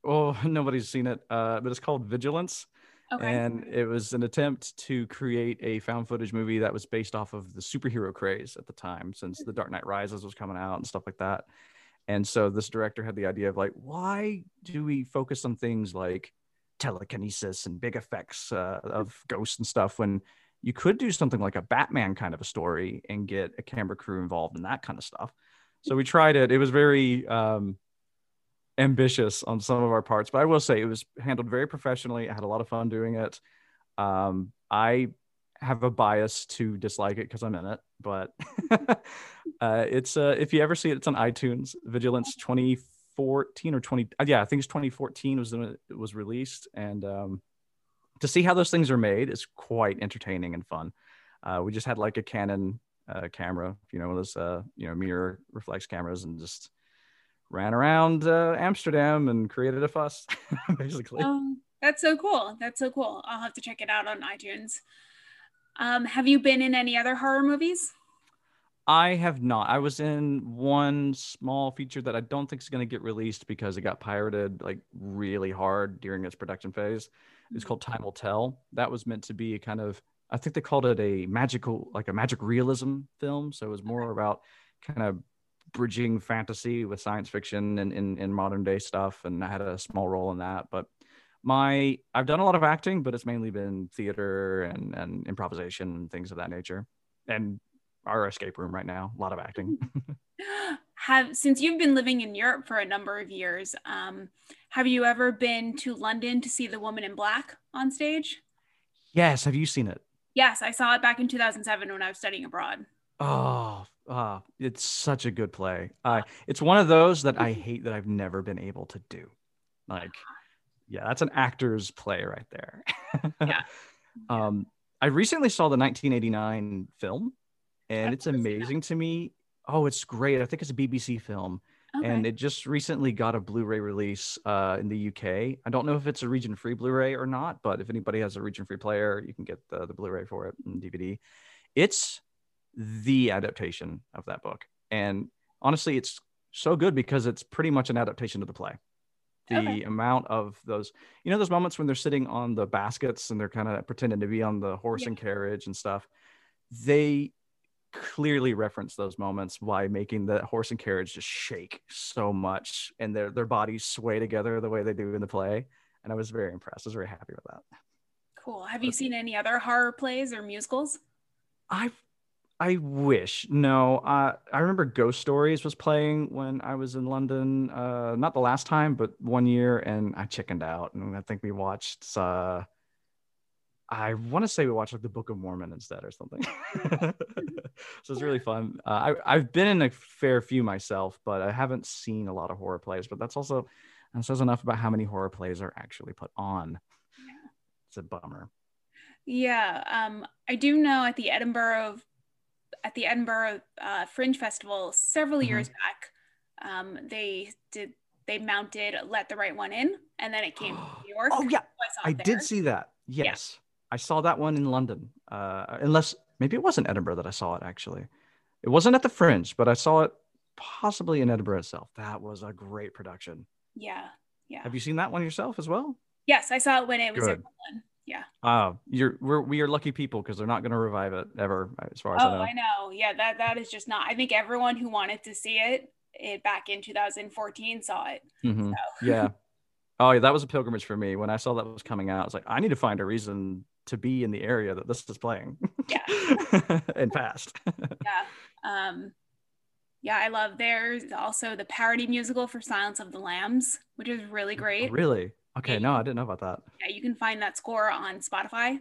oh, nobody's seen it, uh, but it's called Vigilance. Okay. And it was an attempt to create a found footage movie that was based off of the superhero craze at the time, since The Dark Knight Rises was coming out and stuff like that. And so this director had the idea of like, why do we focus on things like telekinesis and big effects uh, of ghosts and stuff when you could do something like a Batman kind of a story and get a camera crew involved in that kind of stuff. So we tried it. It was very um, ambitious on some of our parts, but I will say it was handled very professionally. I had a lot of fun doing it. Um, I have a bias to dislike it because I'm in it, but uh, it's uh, if you ever see it, it's on iTunes. Vigilance 2014 or 20, uh, yeah, I think it's 2014 was when it was released, and um, to see how those things are made is quite entertaining and fun. Uh, we just had like a Canon uh, camera, you know, those uh, you know mirror reflex cameras, and just ran around uh, Amsterdam and created a fuss, basically. Um, that's so cool. That's so cool. I'll have to check it out on iTunes. Um, have you been in any other horror movies? I have not. I was in one small feature that I don't think is going to get released because it got pirated like really hard during its production phase. It's called Time Will Tell. That was meant to be a kind of, I think they called it a magical, like a magic realism film. So it was more about kind of bridging fantasy with science fiction and in, in modern day stuff, and I had a small role in that. But my I've done a lot of acting, but it's mainly been theater and and improvisation and things of that nature, and our escape room right now, a lot of acting. have since you've been living in Europe for a number of years, um, have you ever been to London to see The Woman in Black on stage? Yes. Have you seen it? Yes, I saw it back in 2007 when I was studying abroad. Oh, oh it's such a good play. Uh, it's one of those that I hate that I've never been able to do. Like, yeah, that's an actor's play right there. yeah. um, I recently saw the 1989 film, and it's amazing to me. Oh, it's great. I think it's a BBC film. Okay. And it just recently got a Blu-ray release uh, in the UK. I don't know if it's a region-free Blu-ray or not, but if anybody has a region-free player, you can get the, the Blu-ray for it and DVD. It's the adaptation of that book, and honestly, it's so good because it's pretty much an adaptation of the play. The okay. amount of those, you know, those moments when they're sitting on the baskets and they're kind of pretending to be on the horse yeah. and carriage and stuff, they clearly reference those moments by making the horse and carriage just shake so much and their their bodies sway together the way they do in the play. And I was very impressed. I was very happy with that. Cool. Have you seen any other horror plays or musicals? I I wish. No, uh, I remember Ghost Stories was playing when I was in London. Uh, not the last time, but one year, and I chickened out. And I think we watched uh, I want to say we watched like the Book of Mormon instead or something. so it's really fun. Uh, I I've been in a fair few myself, but I haven't seen a lot of horror plays. But that's also that says enough about how many horror plays are actually put on. It's a bummer. Yeah, um, I do know at the Edinburgh at the Edinburgh uh, Fringe Festival several mm-hmm. years back, um, they did they mounted "Let the Right One In," and then it came to New York. Oh yeah, so I, I did see that. Yes. Yeah. I saw that one in London. Uh, unless maybe it wasn't Edinburgh that I saw it actually. It wasn't at the Fringe, but I saw it possibly in Edinburgh itself. That was a great production. Yeah, yeah. Have you seen that one yourself as well? Yes, I saw it when it was Good. in London. Yeah. Oh, you're we're we are lucky people because they're not going to revive it ever, as far as oh, I know. I know. Yeah, that that is just not. I think everyone who wanted to see it, it back in 2014 saw it. Mm-hmm. So. Yeah. Oh yeah, that was a pilgrimage for me. When I saw that was coming out, I was like, I need to find a reason to be in the area that this is playing. Yeah. and fast. yeah. Um, yeah, I love there's also the parody musical for Silence of the Lambs, which is really great. Really? Okay, no, I didn't know about that. Yeah, you can find that score on Spotify.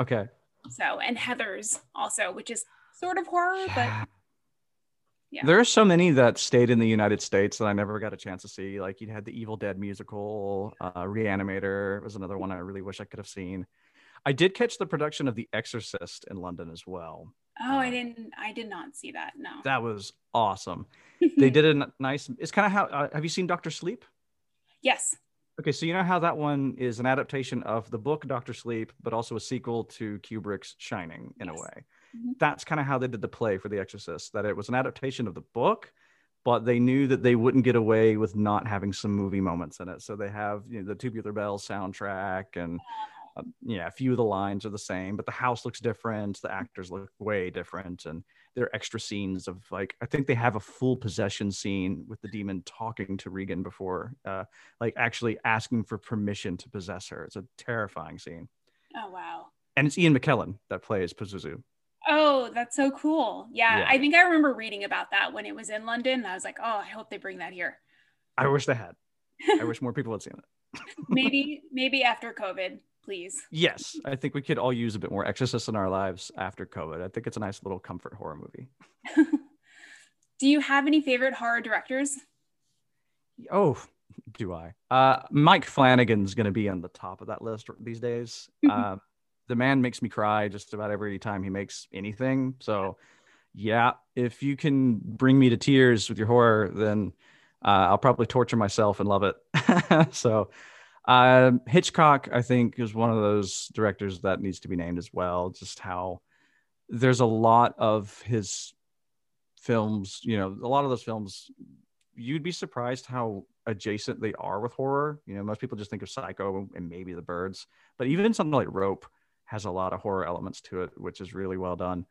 Okay. So, and Heathers also, which is sort of horror, yeah. but yeah. There are so many that stayed in the United States that I never got a chance to see. Like you had the Evil Dead musical, uh, Reanimator was another one I really wish I could have seen. I did catch the production of The Exorcist in London as well. Oh, I uh, didn't. I did not see that. No. That was awesome. they did a nice. It's kind of how. Uh, have you seen Doctor Sleep? Yes. Okay, so you know how that one is an adaptation of the book Doctor Sleep, but also a sequel to Kubrick's Shining in yes. a way. Mm-hmm. That's kind of how they did the play for The Exorcist. That it was an adaptation of the book, but they knew that they wouldn't get away with not having some movie moments in it. So they have you know, the Tubular Bells soundtrack and uh, yeah, a few of the lines are the same, but the house looks different. The actors look way different, and there are extra scenes of like I think they have a full possession scene with the demon talking to Regan before, uh, like actually asking for permission to possess her. It's a terrifying scene. Oh wow! And it's Ian McKellen that plays Pazuzu. Oh, that's so cool. Yeah, yeah, I think I remember reading about that when it was in London. I was like, oh, I hope they bring that here. I wish they had. I wish more people had seen it. maybe, maybe after COVID please. Yes, I think we could all use a bit more Exorcist in our lives after COVID. I think it's a nice little comfort horror movie. do you have any favorite horror directors? Oh, do I? Uh, Mike Flanagan's going to be on the top of that list these days. uh, the man makes me cry just about every time he makes anything. So, yeah, if you can bring me to tears with your horror, then uh, I'll probably torture myself and love it. so, uh, Hitchcock, I think, is one of those directors that needs to be named as well. Just how there's a lot of his films, you know, a lot of those films, you'd be surprised how adjacent they are with horror. You know, most people just think of Psycho and maybe The Birds, but even something like Rope has a lot of horror elements to it, which is really well done.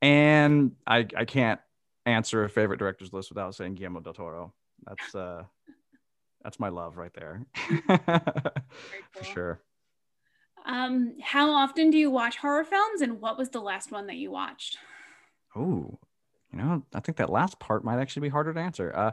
And I, I can't answer a favorite directors list without saying Guillermo del Toro. That's uh that's my love right there. cool. For sure. Um, how often do you watch horror films and what was the last one that you watched? Oh, you know, I think that last part might actually be harder to answer. Uh,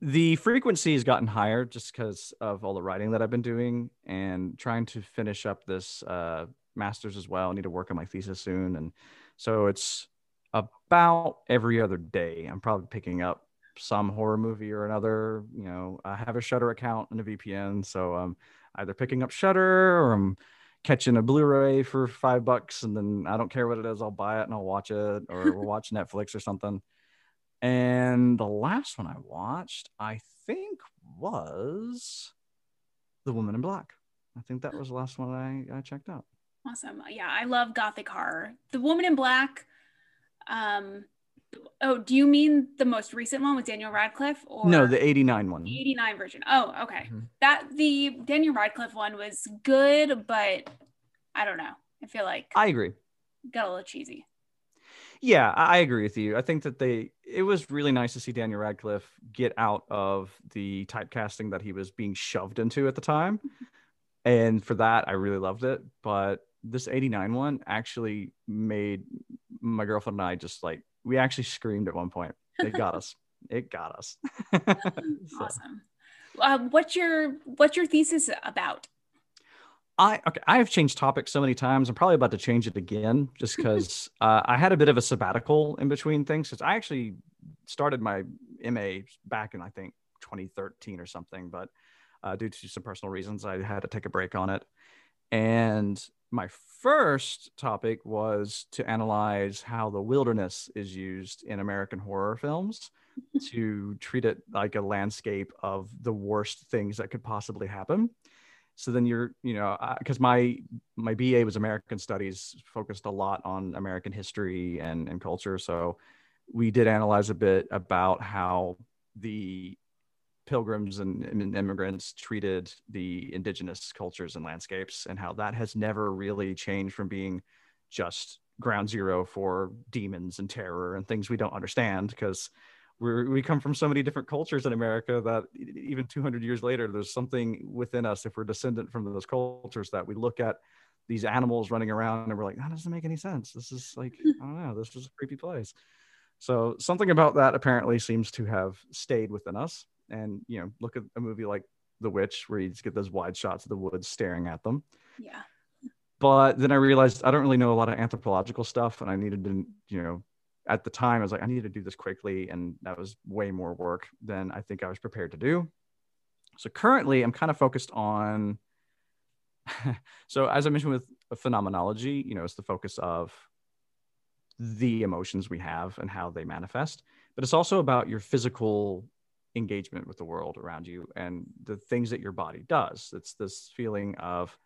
the frequency has gotten higher just because of all the writing that I've been doing and trying to finish up this uh, master's as well. I need to work on my thesis soon. And so it's about every other day. I'm probably picking up some horror movie or another. You know, I have a Shudder account and a VPN. So I'm either picking up Shudder or I'm catching a Blu-ray for five bucks, and then I don't care what it is, I'll buy it and I'll watch it, or we'll watch Netflix or something. And the last one I watched, I think, was The Woman in Black. I think that was the last one I, I checked out. Awesome. Yeah, I love gothic horror. The Woman in Black. Um, oh, do you mean the most recent one with Daniel Radcliffe or No, the 89 one. The 89 version. Oh, okay. Mm-hmm. That the Daniel Radcliffe one was good, but I don't know. I feel like I agree. Got a little cheesy. Yeah, I agree with you. I think that they it was really nice to see Daniel Radcliffe get out of the typecasting that he was being shoved into at the time. and for that, I really loved it. But this 89 one actually made my girlfriend and I just like we actually screamed at one point. It got us. It got us. so. Awesome. Uh, what's your what's your thesis about? I okay, I have changed topics so many times. I'm probably about to change it again, just because uh, I had a bit of a sabbatical in between things. Because I actually started my MA back in I think 2013 or something, but uh, due to some personal reasons, I had to take a break on it. And my first topic was to analyze how the wilderness is used in American horror films to treat it like a landscape of the worst things that could possibly happen. So then you're you know because my my ba was american studies focused a lot on american history and and culture. So we did analyze a bit about how the pilgrims and, and immigrants treated the indigenous cultures and landscapes and how that has never really changed from being just ground zero for demons and terror and things we don't understand because we we come from so many different cultures in America that even 200 years later, there's something within us, if we're descendant from those cultures, that we look at these animals running around and we're like, that doesn't make any sense. This is like, hmm. I don't know, this is a creepy place. So something about that apparently seems to have stayed within us. And, you know, look at a movie like The Witch, where you just get those wide shots of the woods staring at them. Yeah. But then I realized I don't really know a lot of anthropological stuff and I needed to, you know, at the time, I was like, I needed to do this quickly. And that was way more work than I think I was prepared to do. So currently, I'm kind of focused on. so, as I mentioned with phenomenology, you know, it's the focus of the emotions we have and how they manifest, but it's also about your physical engagement with the world around you and the things that your body does. It's this feeling of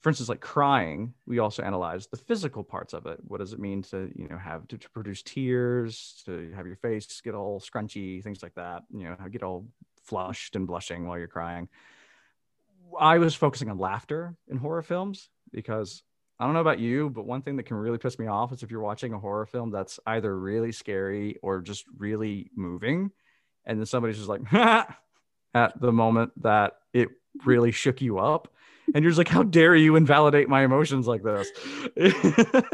for instance, like crying, we also analyze the physical parts of it. What does it mean to, you know, have to, to, produce tears, to have your face get all scrunchy, things like that, you know, get all flushed and blushing while you're crying. I was focusing on laughter in horror films because I don't know about you, but one thing that can really piss me off is if you're watching a horror film that's either really scary or just really moving, and then somebody's just like, at the moment that it really shook you up and you're just like, how dare you invalidate my emotions like this?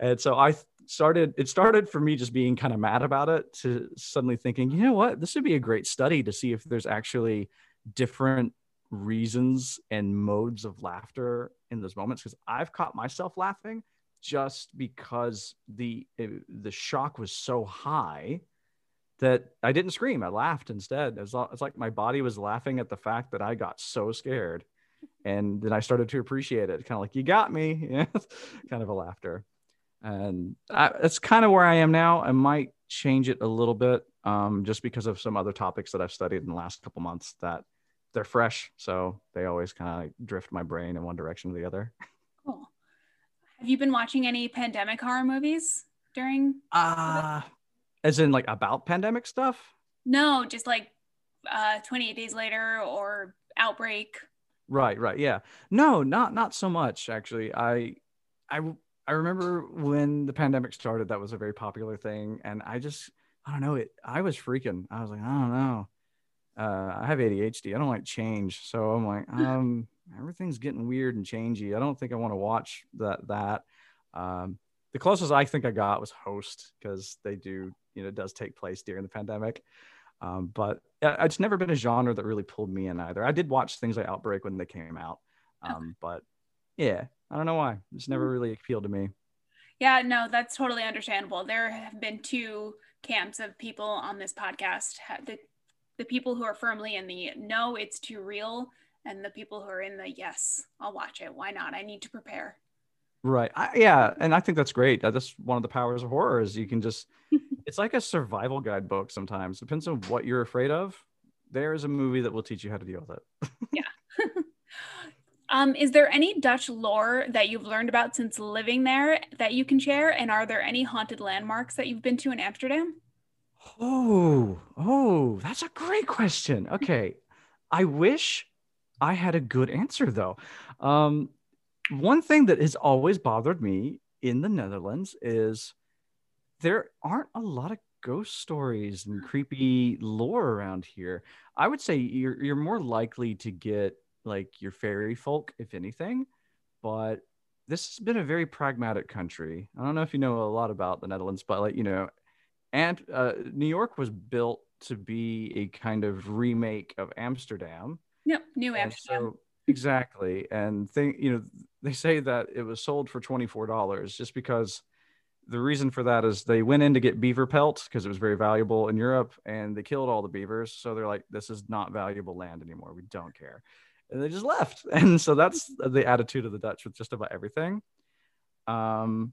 and so I started, it started for me just being kind of mad about it to suddenly thinking, you know what, this would be a great study to see if there's actually different reasons and modes of laughter in those moments. Cause I've caught myself laughing just because the, eh, the shock was so high that I didn't scream. I laughed instead. It's, like my body was laughing at the fact that I got so scared and then I started to appreciate it. Kind of like you got me, kind of a laughter, and I, that's kind of where I am now. I might change it a little bit, um, just because of some other topics that I've studied in the last couple months that they're fresh, so they always kind of drift my brain in one direction or the other. Cool. Have you been watching any pandemic horror movies during? Uh as in like about pandemic stuff? No, just like uh 28 days later or outbreak Right, right. Yeah. No, not not so much actually. I I I remember when the pandemic started, that was a very popular thing. And I just, I don't know, it, I was freaking. I was like, I don't know. Uh, I have ADHD. I don't like change. So I'm like, um, everything's getting weird and changey. I don't think I want to watch that, that. Um, the closest I think I got was Host because they do, you know, it does take place during the pandemic. Um, but it's never been a genre that really pulled me in either. I did watch things like Outbreak when they came out. Um, okay. But yeah, I don't know why. It's never hmm. really appealed to me. Yeah, no, that's totally understandable. There have been two camps of people on this podcast the, the people who are firmly in the no, it's too real, and the people who are in the yes, I'll watch it. Why not? I need to prepare. Right. I, yeah, and I think that's great. That's one of the powers of horror is you can just it's like a survival guidebook sometimes. Depends on what you're afraid of. There's a movie that will teach you how to deal with it. yeah. um, is there any Dutch lore that you've learned about since living there that you can share? And are there any haunted landmarks that you've been to in Amsterdam? Oh, oh, that's a great question. Okay. I wish I had a good answer though. Um, one thing that has always bothered me in the Netherlands is there aren't a lot of ghost stories and creepy lore around here. I would say you're you're more likely to get like your fairy folk, if anything, but this has been a very pragmatic country. I don't know if you know a lot about the Netherlands, but like you know, and uh, New York was built to be a kind of remake of Amsterdam. Yep, New Amsterdam. So, exactly, and they you know they say that it was sold for twenty four dollars just because the reason for that is they went in to get beaver pelts because it was very valuable in Europe and they killed all the beavers. So they're like, this is not valuable land anymore. We don't care. And they just left. And so that's the attitude of the Dutch with just about everything. Um,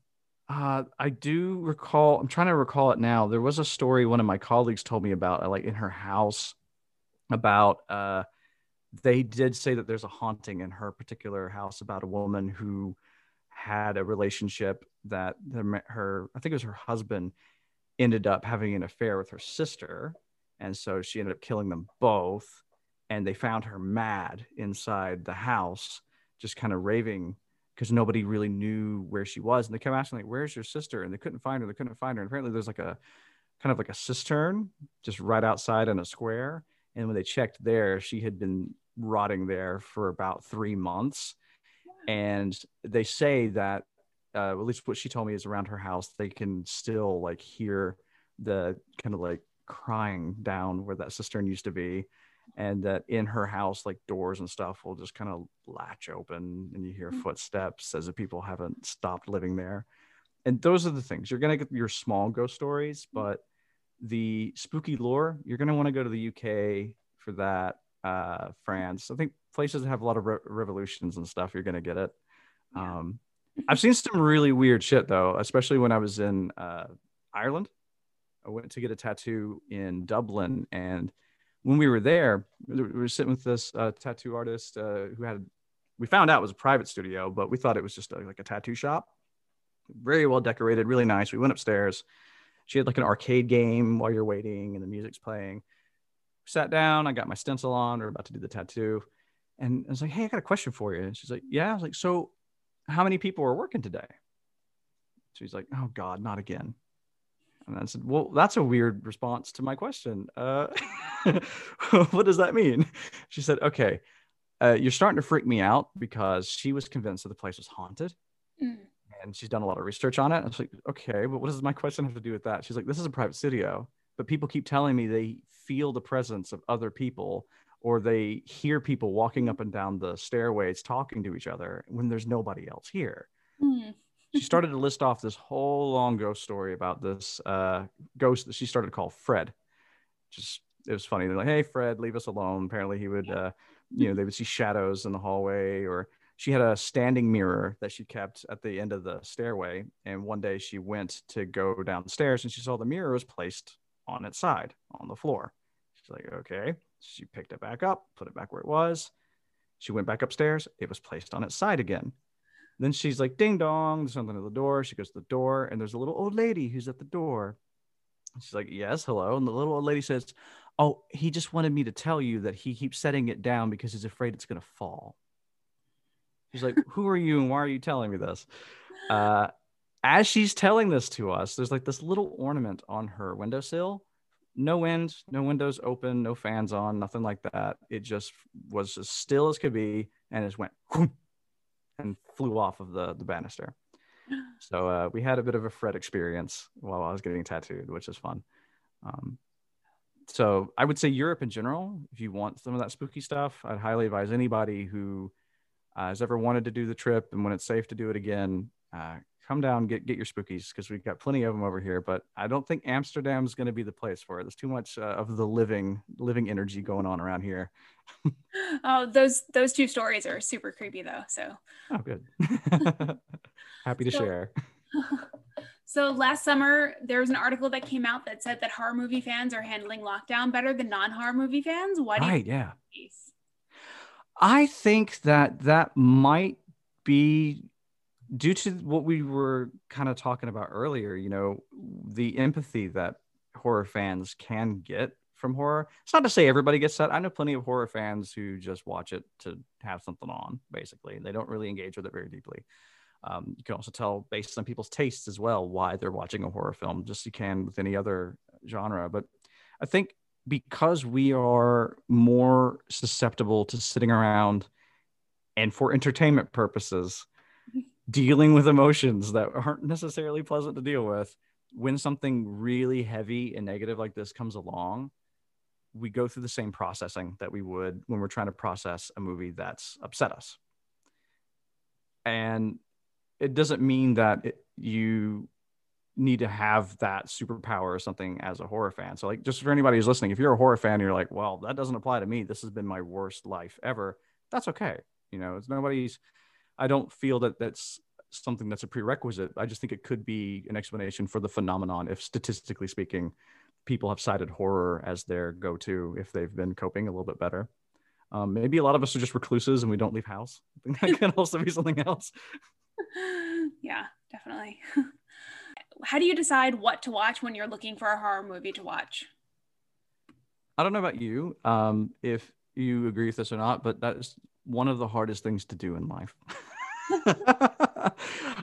uh, I do recall, I'm trying to recall it now. There was a story one of my colleagues told me about, like in her house, about uh, they did say that there's a haunting in her particular house about a woman who had a relationship that the, her, I think it was her husband, ended up having an affair with her sister. And so she ended up killing them both. And they found her mad inside the house, just kind of raving because nobody really knew where she was. And they kept asking, like, where's your sister? And they couldn't find her. They couldn't find her. And apparently there's like a kind of like a cistern just right outside in a square. And when they checked there, she had been rotting there for about three months. And they say that uh, at least what she told me is around her house they can still like hear the kind of like crying down where that cistern used to be. And that in her house like doors and stuff will just kind of latch open and you hear mm-hmm. footsteps as if people haven't stopped living there. And those are the things. You're going to get your small ghost stories mm. but the spooky lore you're going to want to go to the uk for that uh, France. I think places that have a lot of re- revolutions and stuff, you're gonna get it. Um, I've seen some really weird shit though, especially when I was in uh, Ireland. I went to get a tattoo in Dublin, and when we were there, we were sitting with this uh, tattoo artist uh, who had. We found out it was a private studio, but we thought it was just a, like a tattoo shop. Very well decorated, really nice. We went upstairs. She had like an arcade game while you're waiting, and the music's playing sat down, I got my stencil on, we are about to do the tattoo. And I was like, hey, I got a question for you. And she's like, yeah. I was like, so how many people are working today? She's like, oh God, not again. And I said, well, that's a weird response to my question. Uh, what does that mean? She said, okay, uh, you're starting to freak me out because she was convinced that the place was haunted. Mm. And she's done a lot of research on it. I was like, okay, but what does my question have to do with that? She's like, this is a private studio but people keep telling me they feel the presence of other people or they hear people walking up and down the stairways talking to each other when there's nobody else here. Mm. she started to list off this whole long ghost story about this uh, ghost that she started to call Fred. Just it was funny. They're like, "Hey, Fred, leave us alone." Apparently, he would, uh, you know, they would see shadows in the hallway, or she had a standing mirror that she kept at the end of the stairway. And one day, she went to go downstairs, and she saw the mirror was placed on its side on the floor. She's like, okay. She picked it back up, put it back where it was. She went back upstairs. It was placed on its side again. Then she's like, ding dong, there's something at the door. She goes to the door, and there's a little old lady who's at the door. She's like, yes, hello. And the little old lady says, oh, he just wanted me to tell you that he keeps setting it down because he's afraid it's going to fall. She's like, who are you and why are you telling me this? Uh, as she's telling this to us, there's like this little ornament on her windowsill. No wind, no windows open, no fans on, nothing like that. It just was as still as could be, and it just went and flew off of the the banister. So uh, we had a bit of a Fred experience while I was getting tattooed, which is fun. Um, so I would say Europe in general, if you want some of that spooky stuff, I'd highly advise anybody who uh, has ever wanted to do the trip and when it's safe to do it again, uh, come down get get your spookies because we've got plenty of them over here. But I don't think Amsterdam's going to be the place for it. There's too much uh, of the living living energy going on around here. oh, those those two stories are super creepy though. So oh, good. Happy to so, share. So last summer, there was an article that came out that said that horror movie fans are handling lockdown better than non-horror movie fans. Why? Right. yeah. I think that that might be due to what we were kind of talking about earlier. You know, the empathy that horror fans can get from horror. It's not to say everybody gets that. I know plenty of horror fans who just watch it to have something on. Basically, they don't really engage with it very deeply. Um, you can also tell based on people's tastes as well why they're watching a horror film, just you can with any other genre. But I think because we are more susceptible to sitting around and for entertainment purposes, dealing with emotions that aren't necessarily pleasant to deal with, when something really heavy and negative like this comes along, we go through the same processing that we would when we're trying to process a movie that's upset us. And it doesn't mean that it, you need to have that superpower or something as a horror fan. So like just for anybody who's listening, if you're a horror fan, you're like, well, that doesn't apply to me. This has been my worst life ever. That's okay. You know, it's nobody's, I don't feel that that's something that's a prerequisite. I just think it could be an explanation for the phenomenon. If statistically speaking, people have cited horror as their go-to if they've been coping a little bit better. Um, maybe a lot of us are just recluses and we don't leave house. I think that can also be something else. yeah, definitely. How do you decide what to watch when you're looking for a horror movie to watch? I don't know about you, um, if you agree with this or not, but that is one of the hardest things to do in life. uh,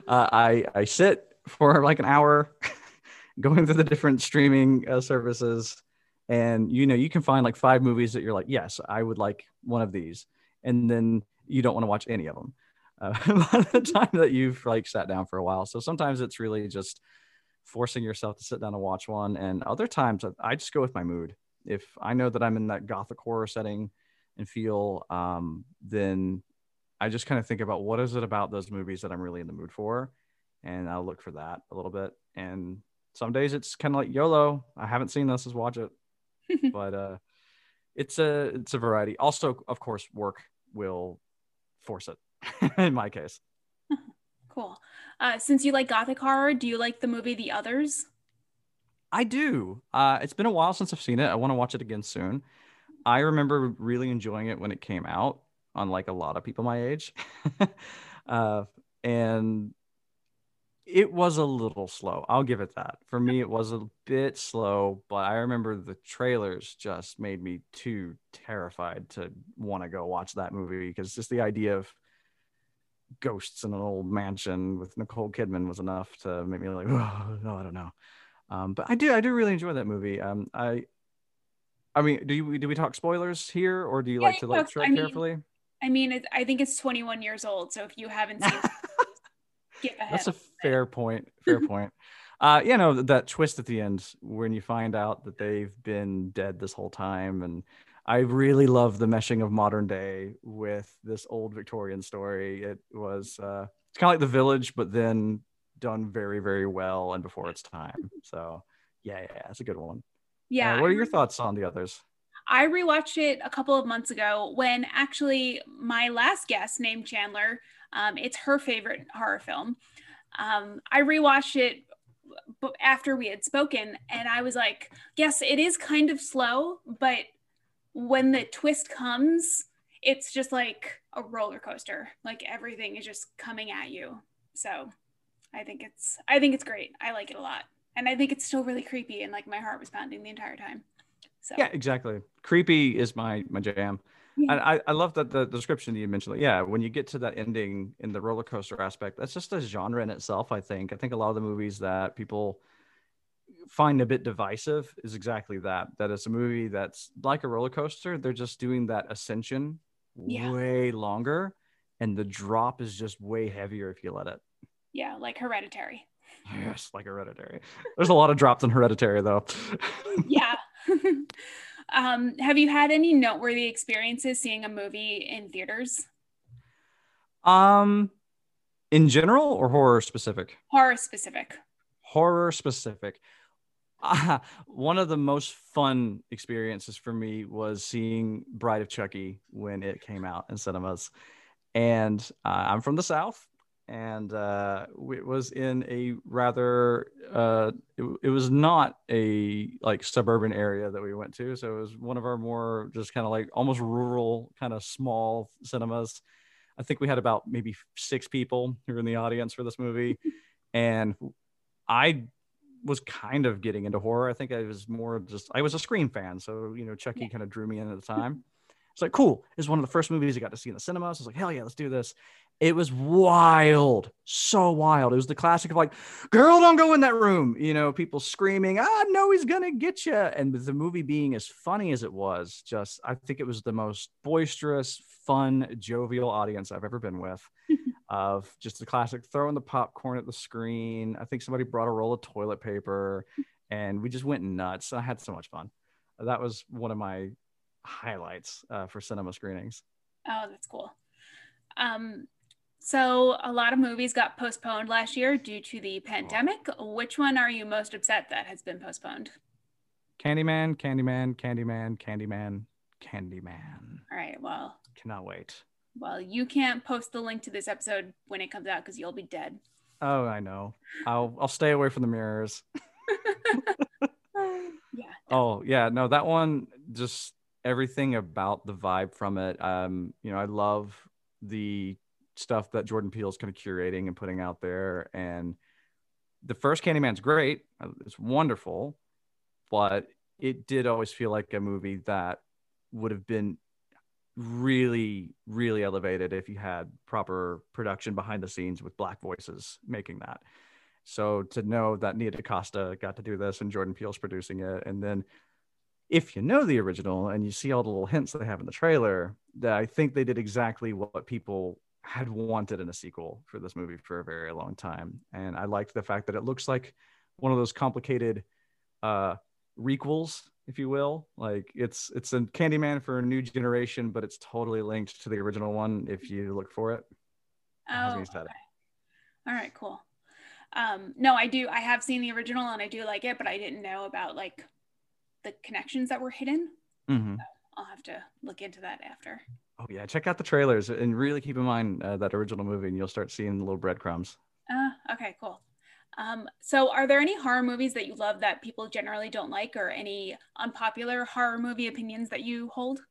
I I sit for like an hour, going through the different streaming uh, services, and you know you can find like five movies that you're like, yes, I would like one of these, and then you don't want to watch any of them uh, by the time that you've like sat down for a while. So sometimes it's really just forcing yourself to sit down and watch one. And other times I just go with my mood. If I know that I'm in that gothic horror setting and feel, um, then I just kind of think about what is it about those movies that I'm really in the mood for. And I'll look for that a little bit. And some days it's kind of like YOLO. I haven't seen this, let's watch it. but uh, it's a it's a variety. Also, of course, work will force it in my case. Cool. Uh, since you like gothic horror, do you like the movie The Others? I do. Uh, it's been a while since I've seen it. I want to watch it again soon. I remember really enjoying it when it came out, unlike a lot of people my age. uh, and it was a little slow. I'll give it that. For me, it was a bit slow, but I remember the trailers just made me too terrified to want to go watch that movie because just the idea of ghosts in an old mansion with Nicole Kidman was enough to make me like, oh, no, I don't know. Um, but I do, I do really enjoy that movie. Um, I, I mean, do you do we talk spoilers here, or do you yeah, like to like tread I mean, carefully? I mean, it, I think it's 21 years old, so if you haven't seen, it, That's a fair point. Fair point. Uh, you know that twist at the end when you find out that they've been dead this whole time, and I really love the meshing of modern day with this old Victorian story. It was uh, it's kind of like The Village, but then done very very well and before its time. So yeah, yeah, it's a good one. Yeah. Uh, what are your thoughts on the others? I rewatched it a couple of months ago when actually my last guest named Chandler. Um, it's her favorite horror film. Um, I rewatched it after we had spoken, and I was like, "Yes, it is kind of slow, but when the twist comes, it's just like a roller coaster. Like everything is just coming at you. So I think it's I think it's great. I like it a lot. And I think it's still really creepy and like my heart was pounding the entire time. So Yeah, exactly. Creepy is my my jam. yeah. I, I love that the description you mentioned. Like, yeah, when you get to that ending in the roller coaster aspect, that's just a genre in itself. I think. I think a lot of the movies that people find a bit divisive is exactly that. That it's a movie that's like a roller coaster. They're just doing that ascension yeah. way longer, and the drop is just way heavier if you let it. Yeah, like Hereditary. Yes, like Hereditary. There's a lot of drops in Hereditary though. yeah. um, have you had any noteworthy experiences seeing a movie in theaters? Um, in general or horror specific? Horror specific. Horror specific. Uh, one of the most fun experiences for me was seeing Bride of Chucky when it came out in cinemas. And uh, I'm from the South, and uh, it was in a rather uh, it, it, was not a like suburban area that we went to so it was one of our more just kind of like almost rural kind of small cinemas i think we had about maybe six people who were in the audience for this movie and i was kind of getting into horror i think i was more just i was a scream fan so you know chucky yeah. kind of drew me in at the time it's like cool. It's one of the first movies I got to see in the cinema. So I was like, hell yeah, let's do this. It was wild, so wild. It was the classic of like, girl, don't go in that room. You know, people screaming, ah, no, he's gonna get you. And the movie being as funny as it was, just I think it was the most boisterous, fun, jovial audience I've ever been with. of just the classic throwing the popcorn at the screen. I think somebody brought a roll of toilet paper, and we just went nuts. I had so much fun. That was one of my highlights uh, for cinema screenings. Oh, that's cool. Um, so a lot of movies got postponed last year due to the pandemic. Which one are you most upset that has been postponed? Candyman, Candyman, Candyman, Candyman, Candyman. All right. Well, cannot wait. Well, you can't post the link to this episode when it comes out because you'll be dead. Oh, I know. I'll I'll stay away from the mirrors. yeah. Oh yeah, no, that one just everything about the vibe from it. Um, you know, I love the stuff that Jordan Peele is kind of curating and putting out there. And the first Candyman's great; uh, it's wonderful, but it did always feel like a movie that would have been really, really elevated if you had proper production behind the scenes with black voices making that. So to know that Nia DaCosta got to do this and Jordan Peele's producing it, and then if you know the original and you see all the little hints they have in the trailer, that I think they did exactly what people had wanted in a sequel for this movie for a very long time. And I liked the fact that it looks like one of those complicated uh requels, if you will. Like it's it's a Candyman for a new generation, but it's totally linked to the original one if you look for it. Oh, okay. all right, cool. Um, no, I do. I have seen the original and I do like it, but I didn't know about like the connections that were hidden. Mm-hmm. So I'll have to look into that after. Oh yeah, check out the trailers and really keep in mind uh, that original movie, and you'll start seeing the little breadcrumbs. Uh, okay, cool. Um, so, are there any horror movies that you love that people generally don't like, or any unpopular horror movie opinions that you hold?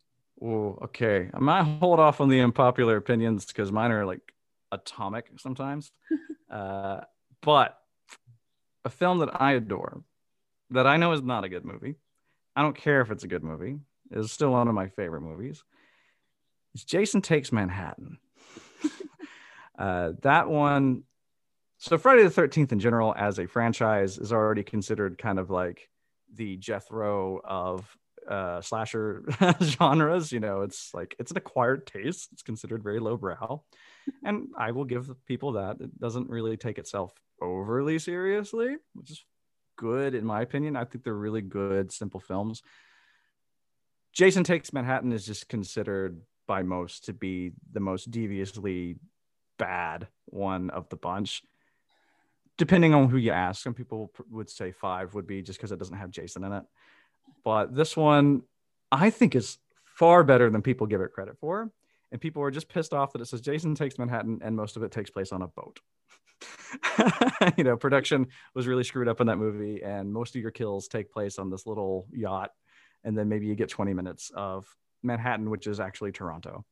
Oh, okay. I might hold off on the unpopular opinions because mine are like atomic sometimes. uh, but a film that I adore, that I know is not a good movie, I don't care if it's a good movie. is still one of my favorite movies. It's Jason Takes Manhattan. uh, that one. So Friday the Thirteenth in general, as a franchise, is already considered kind of like the Jethro of uh, slasher genres. You know, it's like it's an acquired taste. It's considered very lowbrow, and I will give people that. It doesn't really take itself overly seriously, which is good in my opinion. I think they're really good, simple films. Jason Takes Manhattan is just considered by most to be the most deviously bad one of the bunch. Depending on who you ask, some people would say five would be just because it doesn't have Jason in it. But this one, I think, is far better than people give it credit for. And people are just pissed off that it says Jason Takes Manhattan and most of it takes place on a boat. you know, production was really screwed up in that movie, and most of your kills take place on this little yacht, and then maybe you get 20 minutes of Manhattan, which is actually Toronto.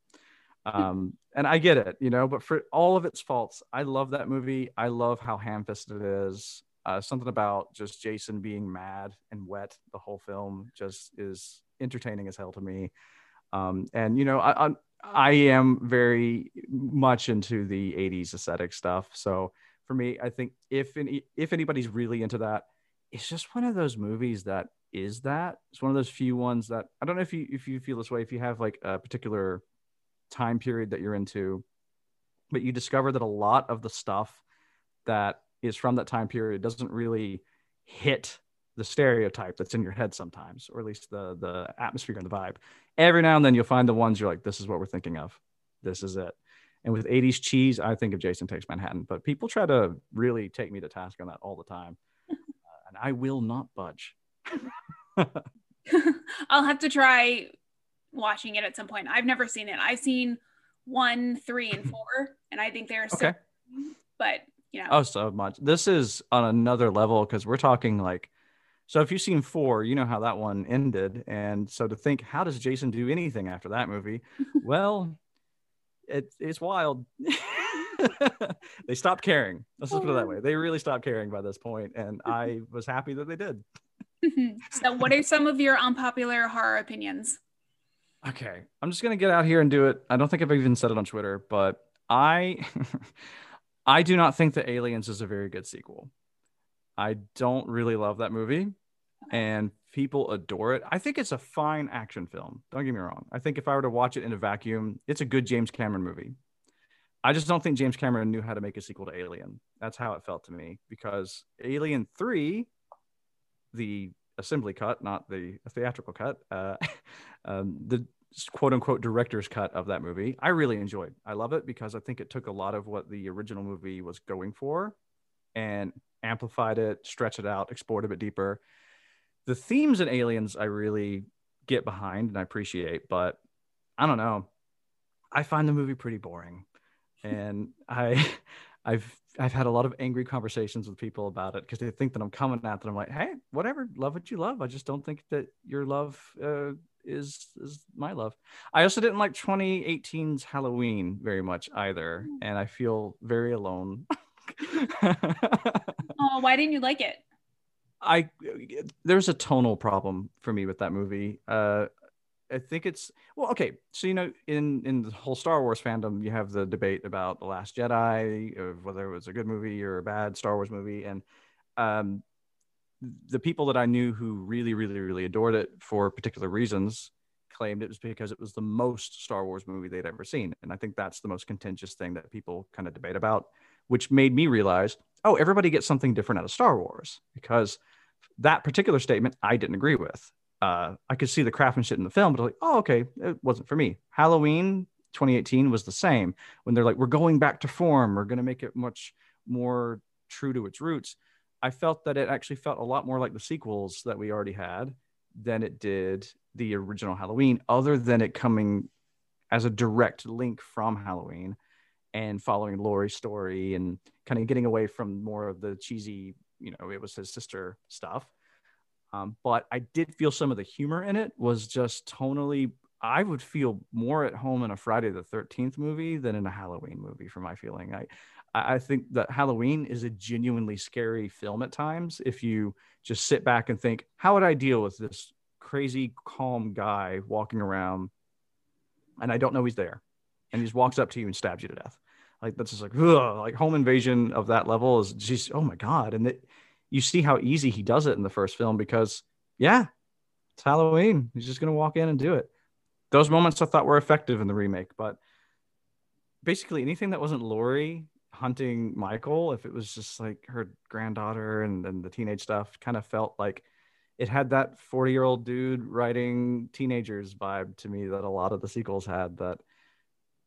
Um, and I get it, you know, but for all of its faults, I love that movie. I love how ham-fisted it is. Uh, something about just Jason being mad and wet the whole film just is entertaining as hell to me. Um, and you know, I, I I am very much into the 80s aesthetic stuff. So for me, I think if any, if anybody's really into that, it's just one of those movies that is that. It's one of those few ones that I don't know if you if you feel this way, if you have like a particular time period that you're into, but you discover that a lot of the stuff that is from that time period doesn't really hit the stereotype that's in your head sometimes, or at least the the atmosphere and the vibe. Every now and then you'll find the ones you're like, this is what we're thinking of. This is it. And with 80s cheese, I think of Jason Takes Manhattan, but people try to really take me to task on that all the time. uh, and I will not budge. I'll have to try watching it at some point. I've never seen it. I've seen one, three, and four, and I think they're okay. so, but you know, oh, so much. This is on another level because we're talking like so if you've seen four, you know how that one ended. And so to think, how does Jason do anything after that movie? well, it, it's wild. they stopped caring. Let's just put it that way. They really stopped caring by this point, and I was happy that they did. so, what are some of your unpopular horror opinions? Okay, I'm just gonna get out here and do it. I don't think I've even said it on Twitter, but I, I do not think that Aliens is a very good sequel. I don't really love that movie, and people adore it. I think it's a fine action film. Don't get me wrong. I think if I were to watch it in a vacuum, it's a good James Cameron movie. I just don't think James Cameron knew how to make a sequel to Alien. That's how it felt to me because Alien 3, the assembly cut, not the theatrical cut, uh, um, the quote unquote director's cut of that movie, I really enjoyed. I love it because I think it took a lot of what the original movie was going for and amplified it, stretched it out, explored a bit deeper. The themes in Aliens I really get behind and I appreciate, but I don't know. I find the movie pretty boring. And I I've I've had a lot of angry conversations with people about it because they think that I'm coming at them. I'm like, hey, whatever, love what you love. I just don't think that your love uh, is is my love. I also didn't like 2018's Halloween very much either, and I feel very alone. oh, why didn't you like it? I there's a tonal problem for me with that movie. Uh, I think it's well, okay. So you know, in in the whole Star Wars fandom, you have the debate about the Last Jedi, of whether it was a good movie or a bad Star Wars movie, and um, the people that I knew who really, really, really adored it for particular reasons claimed it was because it was the most Star Wars movie they'd ever seen, and I think that's the most contentious thing that people kind of debate about which made me realize, oh, everybody gets something different out of Star Wars because that particular statement I didn't agree with. Uh, I could see the craftsmanship in the film, but like, oh, okay, it wasn't for me. Halloween 2018 was the same when they're like, we're going back to form, we're going to make it much more true to its roots. I felt that it actually felt a lot more like the sequels that we already had than it did the original Halloween, other than it coming as a direct link from Halloween and following Laurie's story and kind of getting away from more of the cheesy, you know, it was his sister stuff. Um, but I did feel some of the humor in it was just tonally. I would feel more at home in a Friday the Thirteenth movie than in a Halloween movie, for my feeling. I I think that Halloween is a genuinely scary film at times. If you just sit back and think, how would I deal with this crazy, calm guy walking around, and I don't know he's there, and he just walks up to you and stabs you to death? Like that's just like ugh, like home invasion of that level is just oh my god, and it, you see how easy he does it in the first film because yeah, it's Halloween. He's just gonna walk in and do it. Those moments I thought were effective in the remake, but basically anything that wasn't Laurie hunting Michael, if it was just like her granddaughter and the teenage stuff, kind of felt like it had that 40 year old dude writing teenagers vibe to me that a lot of the sequels had that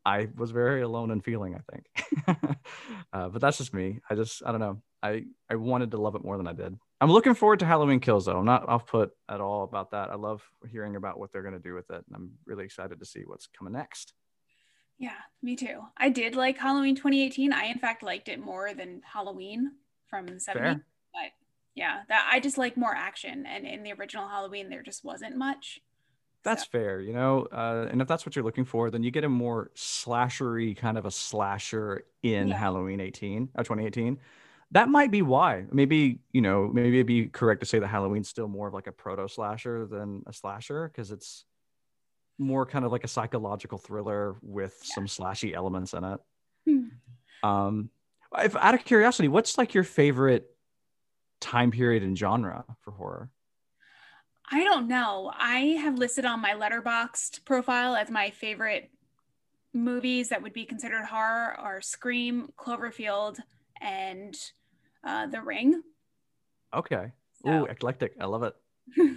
I was very alone in feeling, I think. uh, but that's just me. I just, I don't know. I, I wanted to love it more than I did. I'm looking forward to Halloween Kills, though. I'm not off put at all about that. I love hearing about what they're going to do with it. And I'm really excited to see what's coming next. Yeah, me too. I did like Halloween 2018. I, in fact, liked it more than Halloween from 70. Fair. But yeah, that I just like more action. And in the original Halloween, there just wasn't much. That's so. fair, you know. Uh, and if that's what you're looking for, then you get a more slashery kind of a slasher in yeah. Halloween 18 or uh, 2018. That might be why. Maybe you know, maybe it'd be correct to say that Halloween's still more of like a proto slasher than a slasher because it's more kind of like a psychological thriller with Yeah. some slashy elements in it. Hmm. Um, if out of curiosity, what's like your favorite time period and genre for horror? I don't know. I have listed on my Letterboxd profile as my favorite movies that would be considered horror are Scream, Cloverfield, and uh, The Ring. Okay. So- Ooh, eclectic. I love it.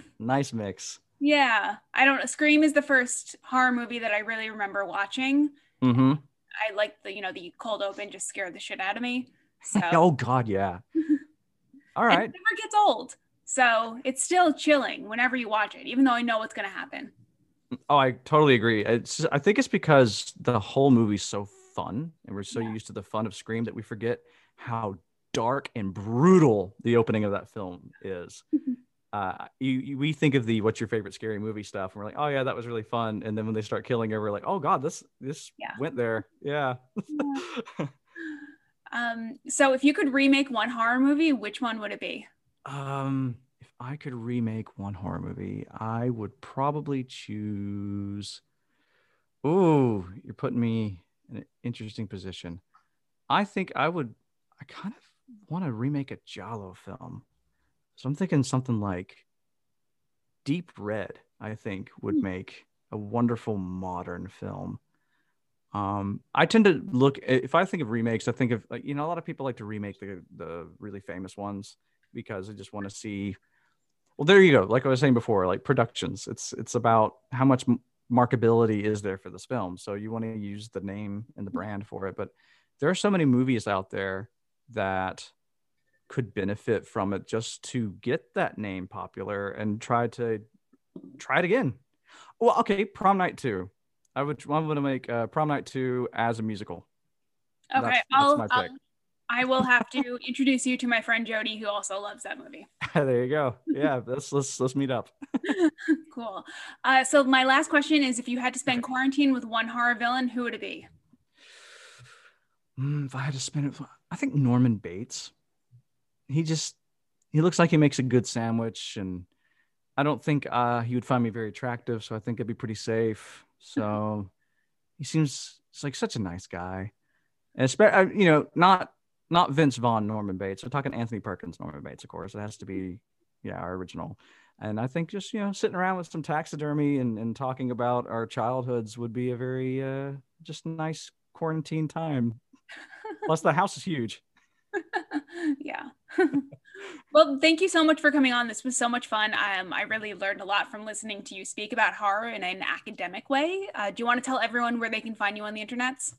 nice mix. Yeah, I don't. Scream is the first horror movie that I really remember watching. Mm-hmm. I like the, you know, the cold open just scared the shit out of me. So Oh God, yeah. All right. it never gets old. So it's still chilling whenever you watch it, even though I know what's gonna happen. Oh, I totally agree. It's I think it's because the whole movie's so fun and we're so Yeah. used to the fun of Scream that we forget how dark and brutal the opening of that film is. uh, you, you we think of the what's your favorite scary movie stuff, and we're like, oh yeah, that was really fun. And then when they start killing her, we're like, oh god, this this Yeah. went there. Yeah. Um, so if you could remake one horror movie, which one would it be? um, if I could remake one horror movie, I would probably choose. Ooh, you're putting me in an interesting position. I think I would. I kind of want to remake a giallo film, so I'm thinking something like Deep Red. I think would Hmm. make a wonderful modern film. Um, I tend to look if I think of remakes, I think of like you know a lot of people like to remake the the really famous ones because they just want to see. Well, there you go. Like I was saying before, like productions, it's it's about how much markability is there for this film. So you want to use the name and the brand for it, but there are so many movies out there that could benefit from it just to get that name popular and try to try it again. Well, okay, Prom Night Two. I would I'm going to make uh, Prom Night Two as a musical. Okay, That's- that's I'll, my I'll. I will have to introduce you to my friend Jody, who also loves that movie. there you go. Yeah, let's let's let's meet up. cool. Uh, so my last question is: If you had to spend quarantine with one horror villain, who would it be? Mm, if I had to spin it, I think Norman Bates. He just he looks like he makes a good sandwich, and I don't think uh, he would find me very attractive. So I think I'd be pretty safe. So he seems it's like such a nice guy, and especially you know not not Vince Vaughn Norman Bates. We're talking Anthony Perkins Norman Bates, of course. It has to be yeah our original. And I think just you know sitting around with some taxidermy and, and talking about our childhoods would be a very uh, just nice quarantine time. Plus, the house is huge. yeah. well, thank you so much for coming on. This was so much fun. Um, I really learned a lot from listening to you speak about horror in an academic way. Uh, do you want to tell everyone where they can find you on the internets?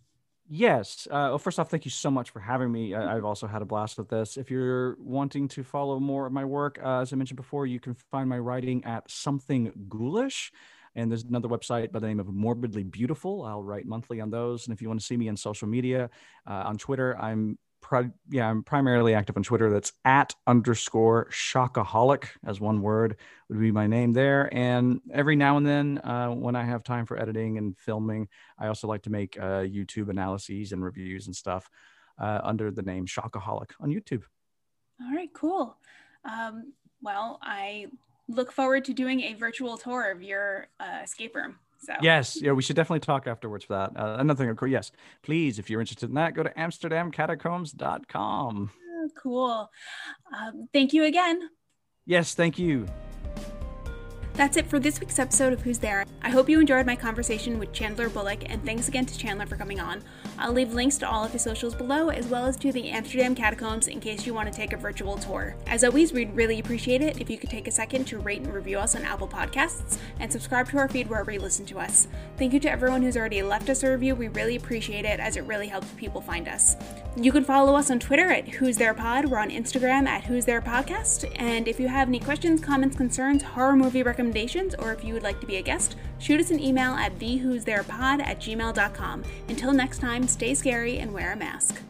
Yes. Uh, well, first off, thank you so much for having me. I, I've also had a blast with this. If you're wanting to follow more of my work, uh, as I mentioned before, you can find my writing at Something Ghoulish. And there's another website by the name of Morbidly Beautiful. I'll write monthly on those. And if you want to see me on social media, uh, on Twitter, I'm yeah, I'm primarily active on Twitter. That's at underscore shockaholic as one word would be my name there. And every now and then, uh, when I have time for editing and filming, I also like to make uh, YouTube analyses and reviews and stuff uh, under the name Shockaholic on YouTube. All right, cool. Um, well, I look forward to doing a virtual tour of your uh, escape room. So Yes, yeah, we should definitely talk afterwards for that. Uh, another thing, of course, yes, please, if you're interested in that, go to amsterdamcatacombs.com. Oh, cool. Um, thank you again. Yes, thank you. That's it for this week's episode of Who's There. I hope you enjoyed my conversation with Chandler Bullock, and thanks again to Chandler for coming on. I'll leave links to all of his socials below, as well as to the Amsterdam Catacombs in case you want to take a virtual tour. As always, we'd really appreciate it if you could take a second to rate and review us on Apple Podcasts and subscribe to our feed wherever you listen to us. Thank you to everyone who's already left us a review. We really appreciate it as it really helps people find us. You can follow us on Twitter at Who's There Pod. We're on Instagram at Who's There Podcast. And if you have any questions, comments, concerns, horror movie recommendations, or if you would like to be a guest, shoot us an email at thewho'stherepod at gmail.com. Until next time, stay scary and wear a mask.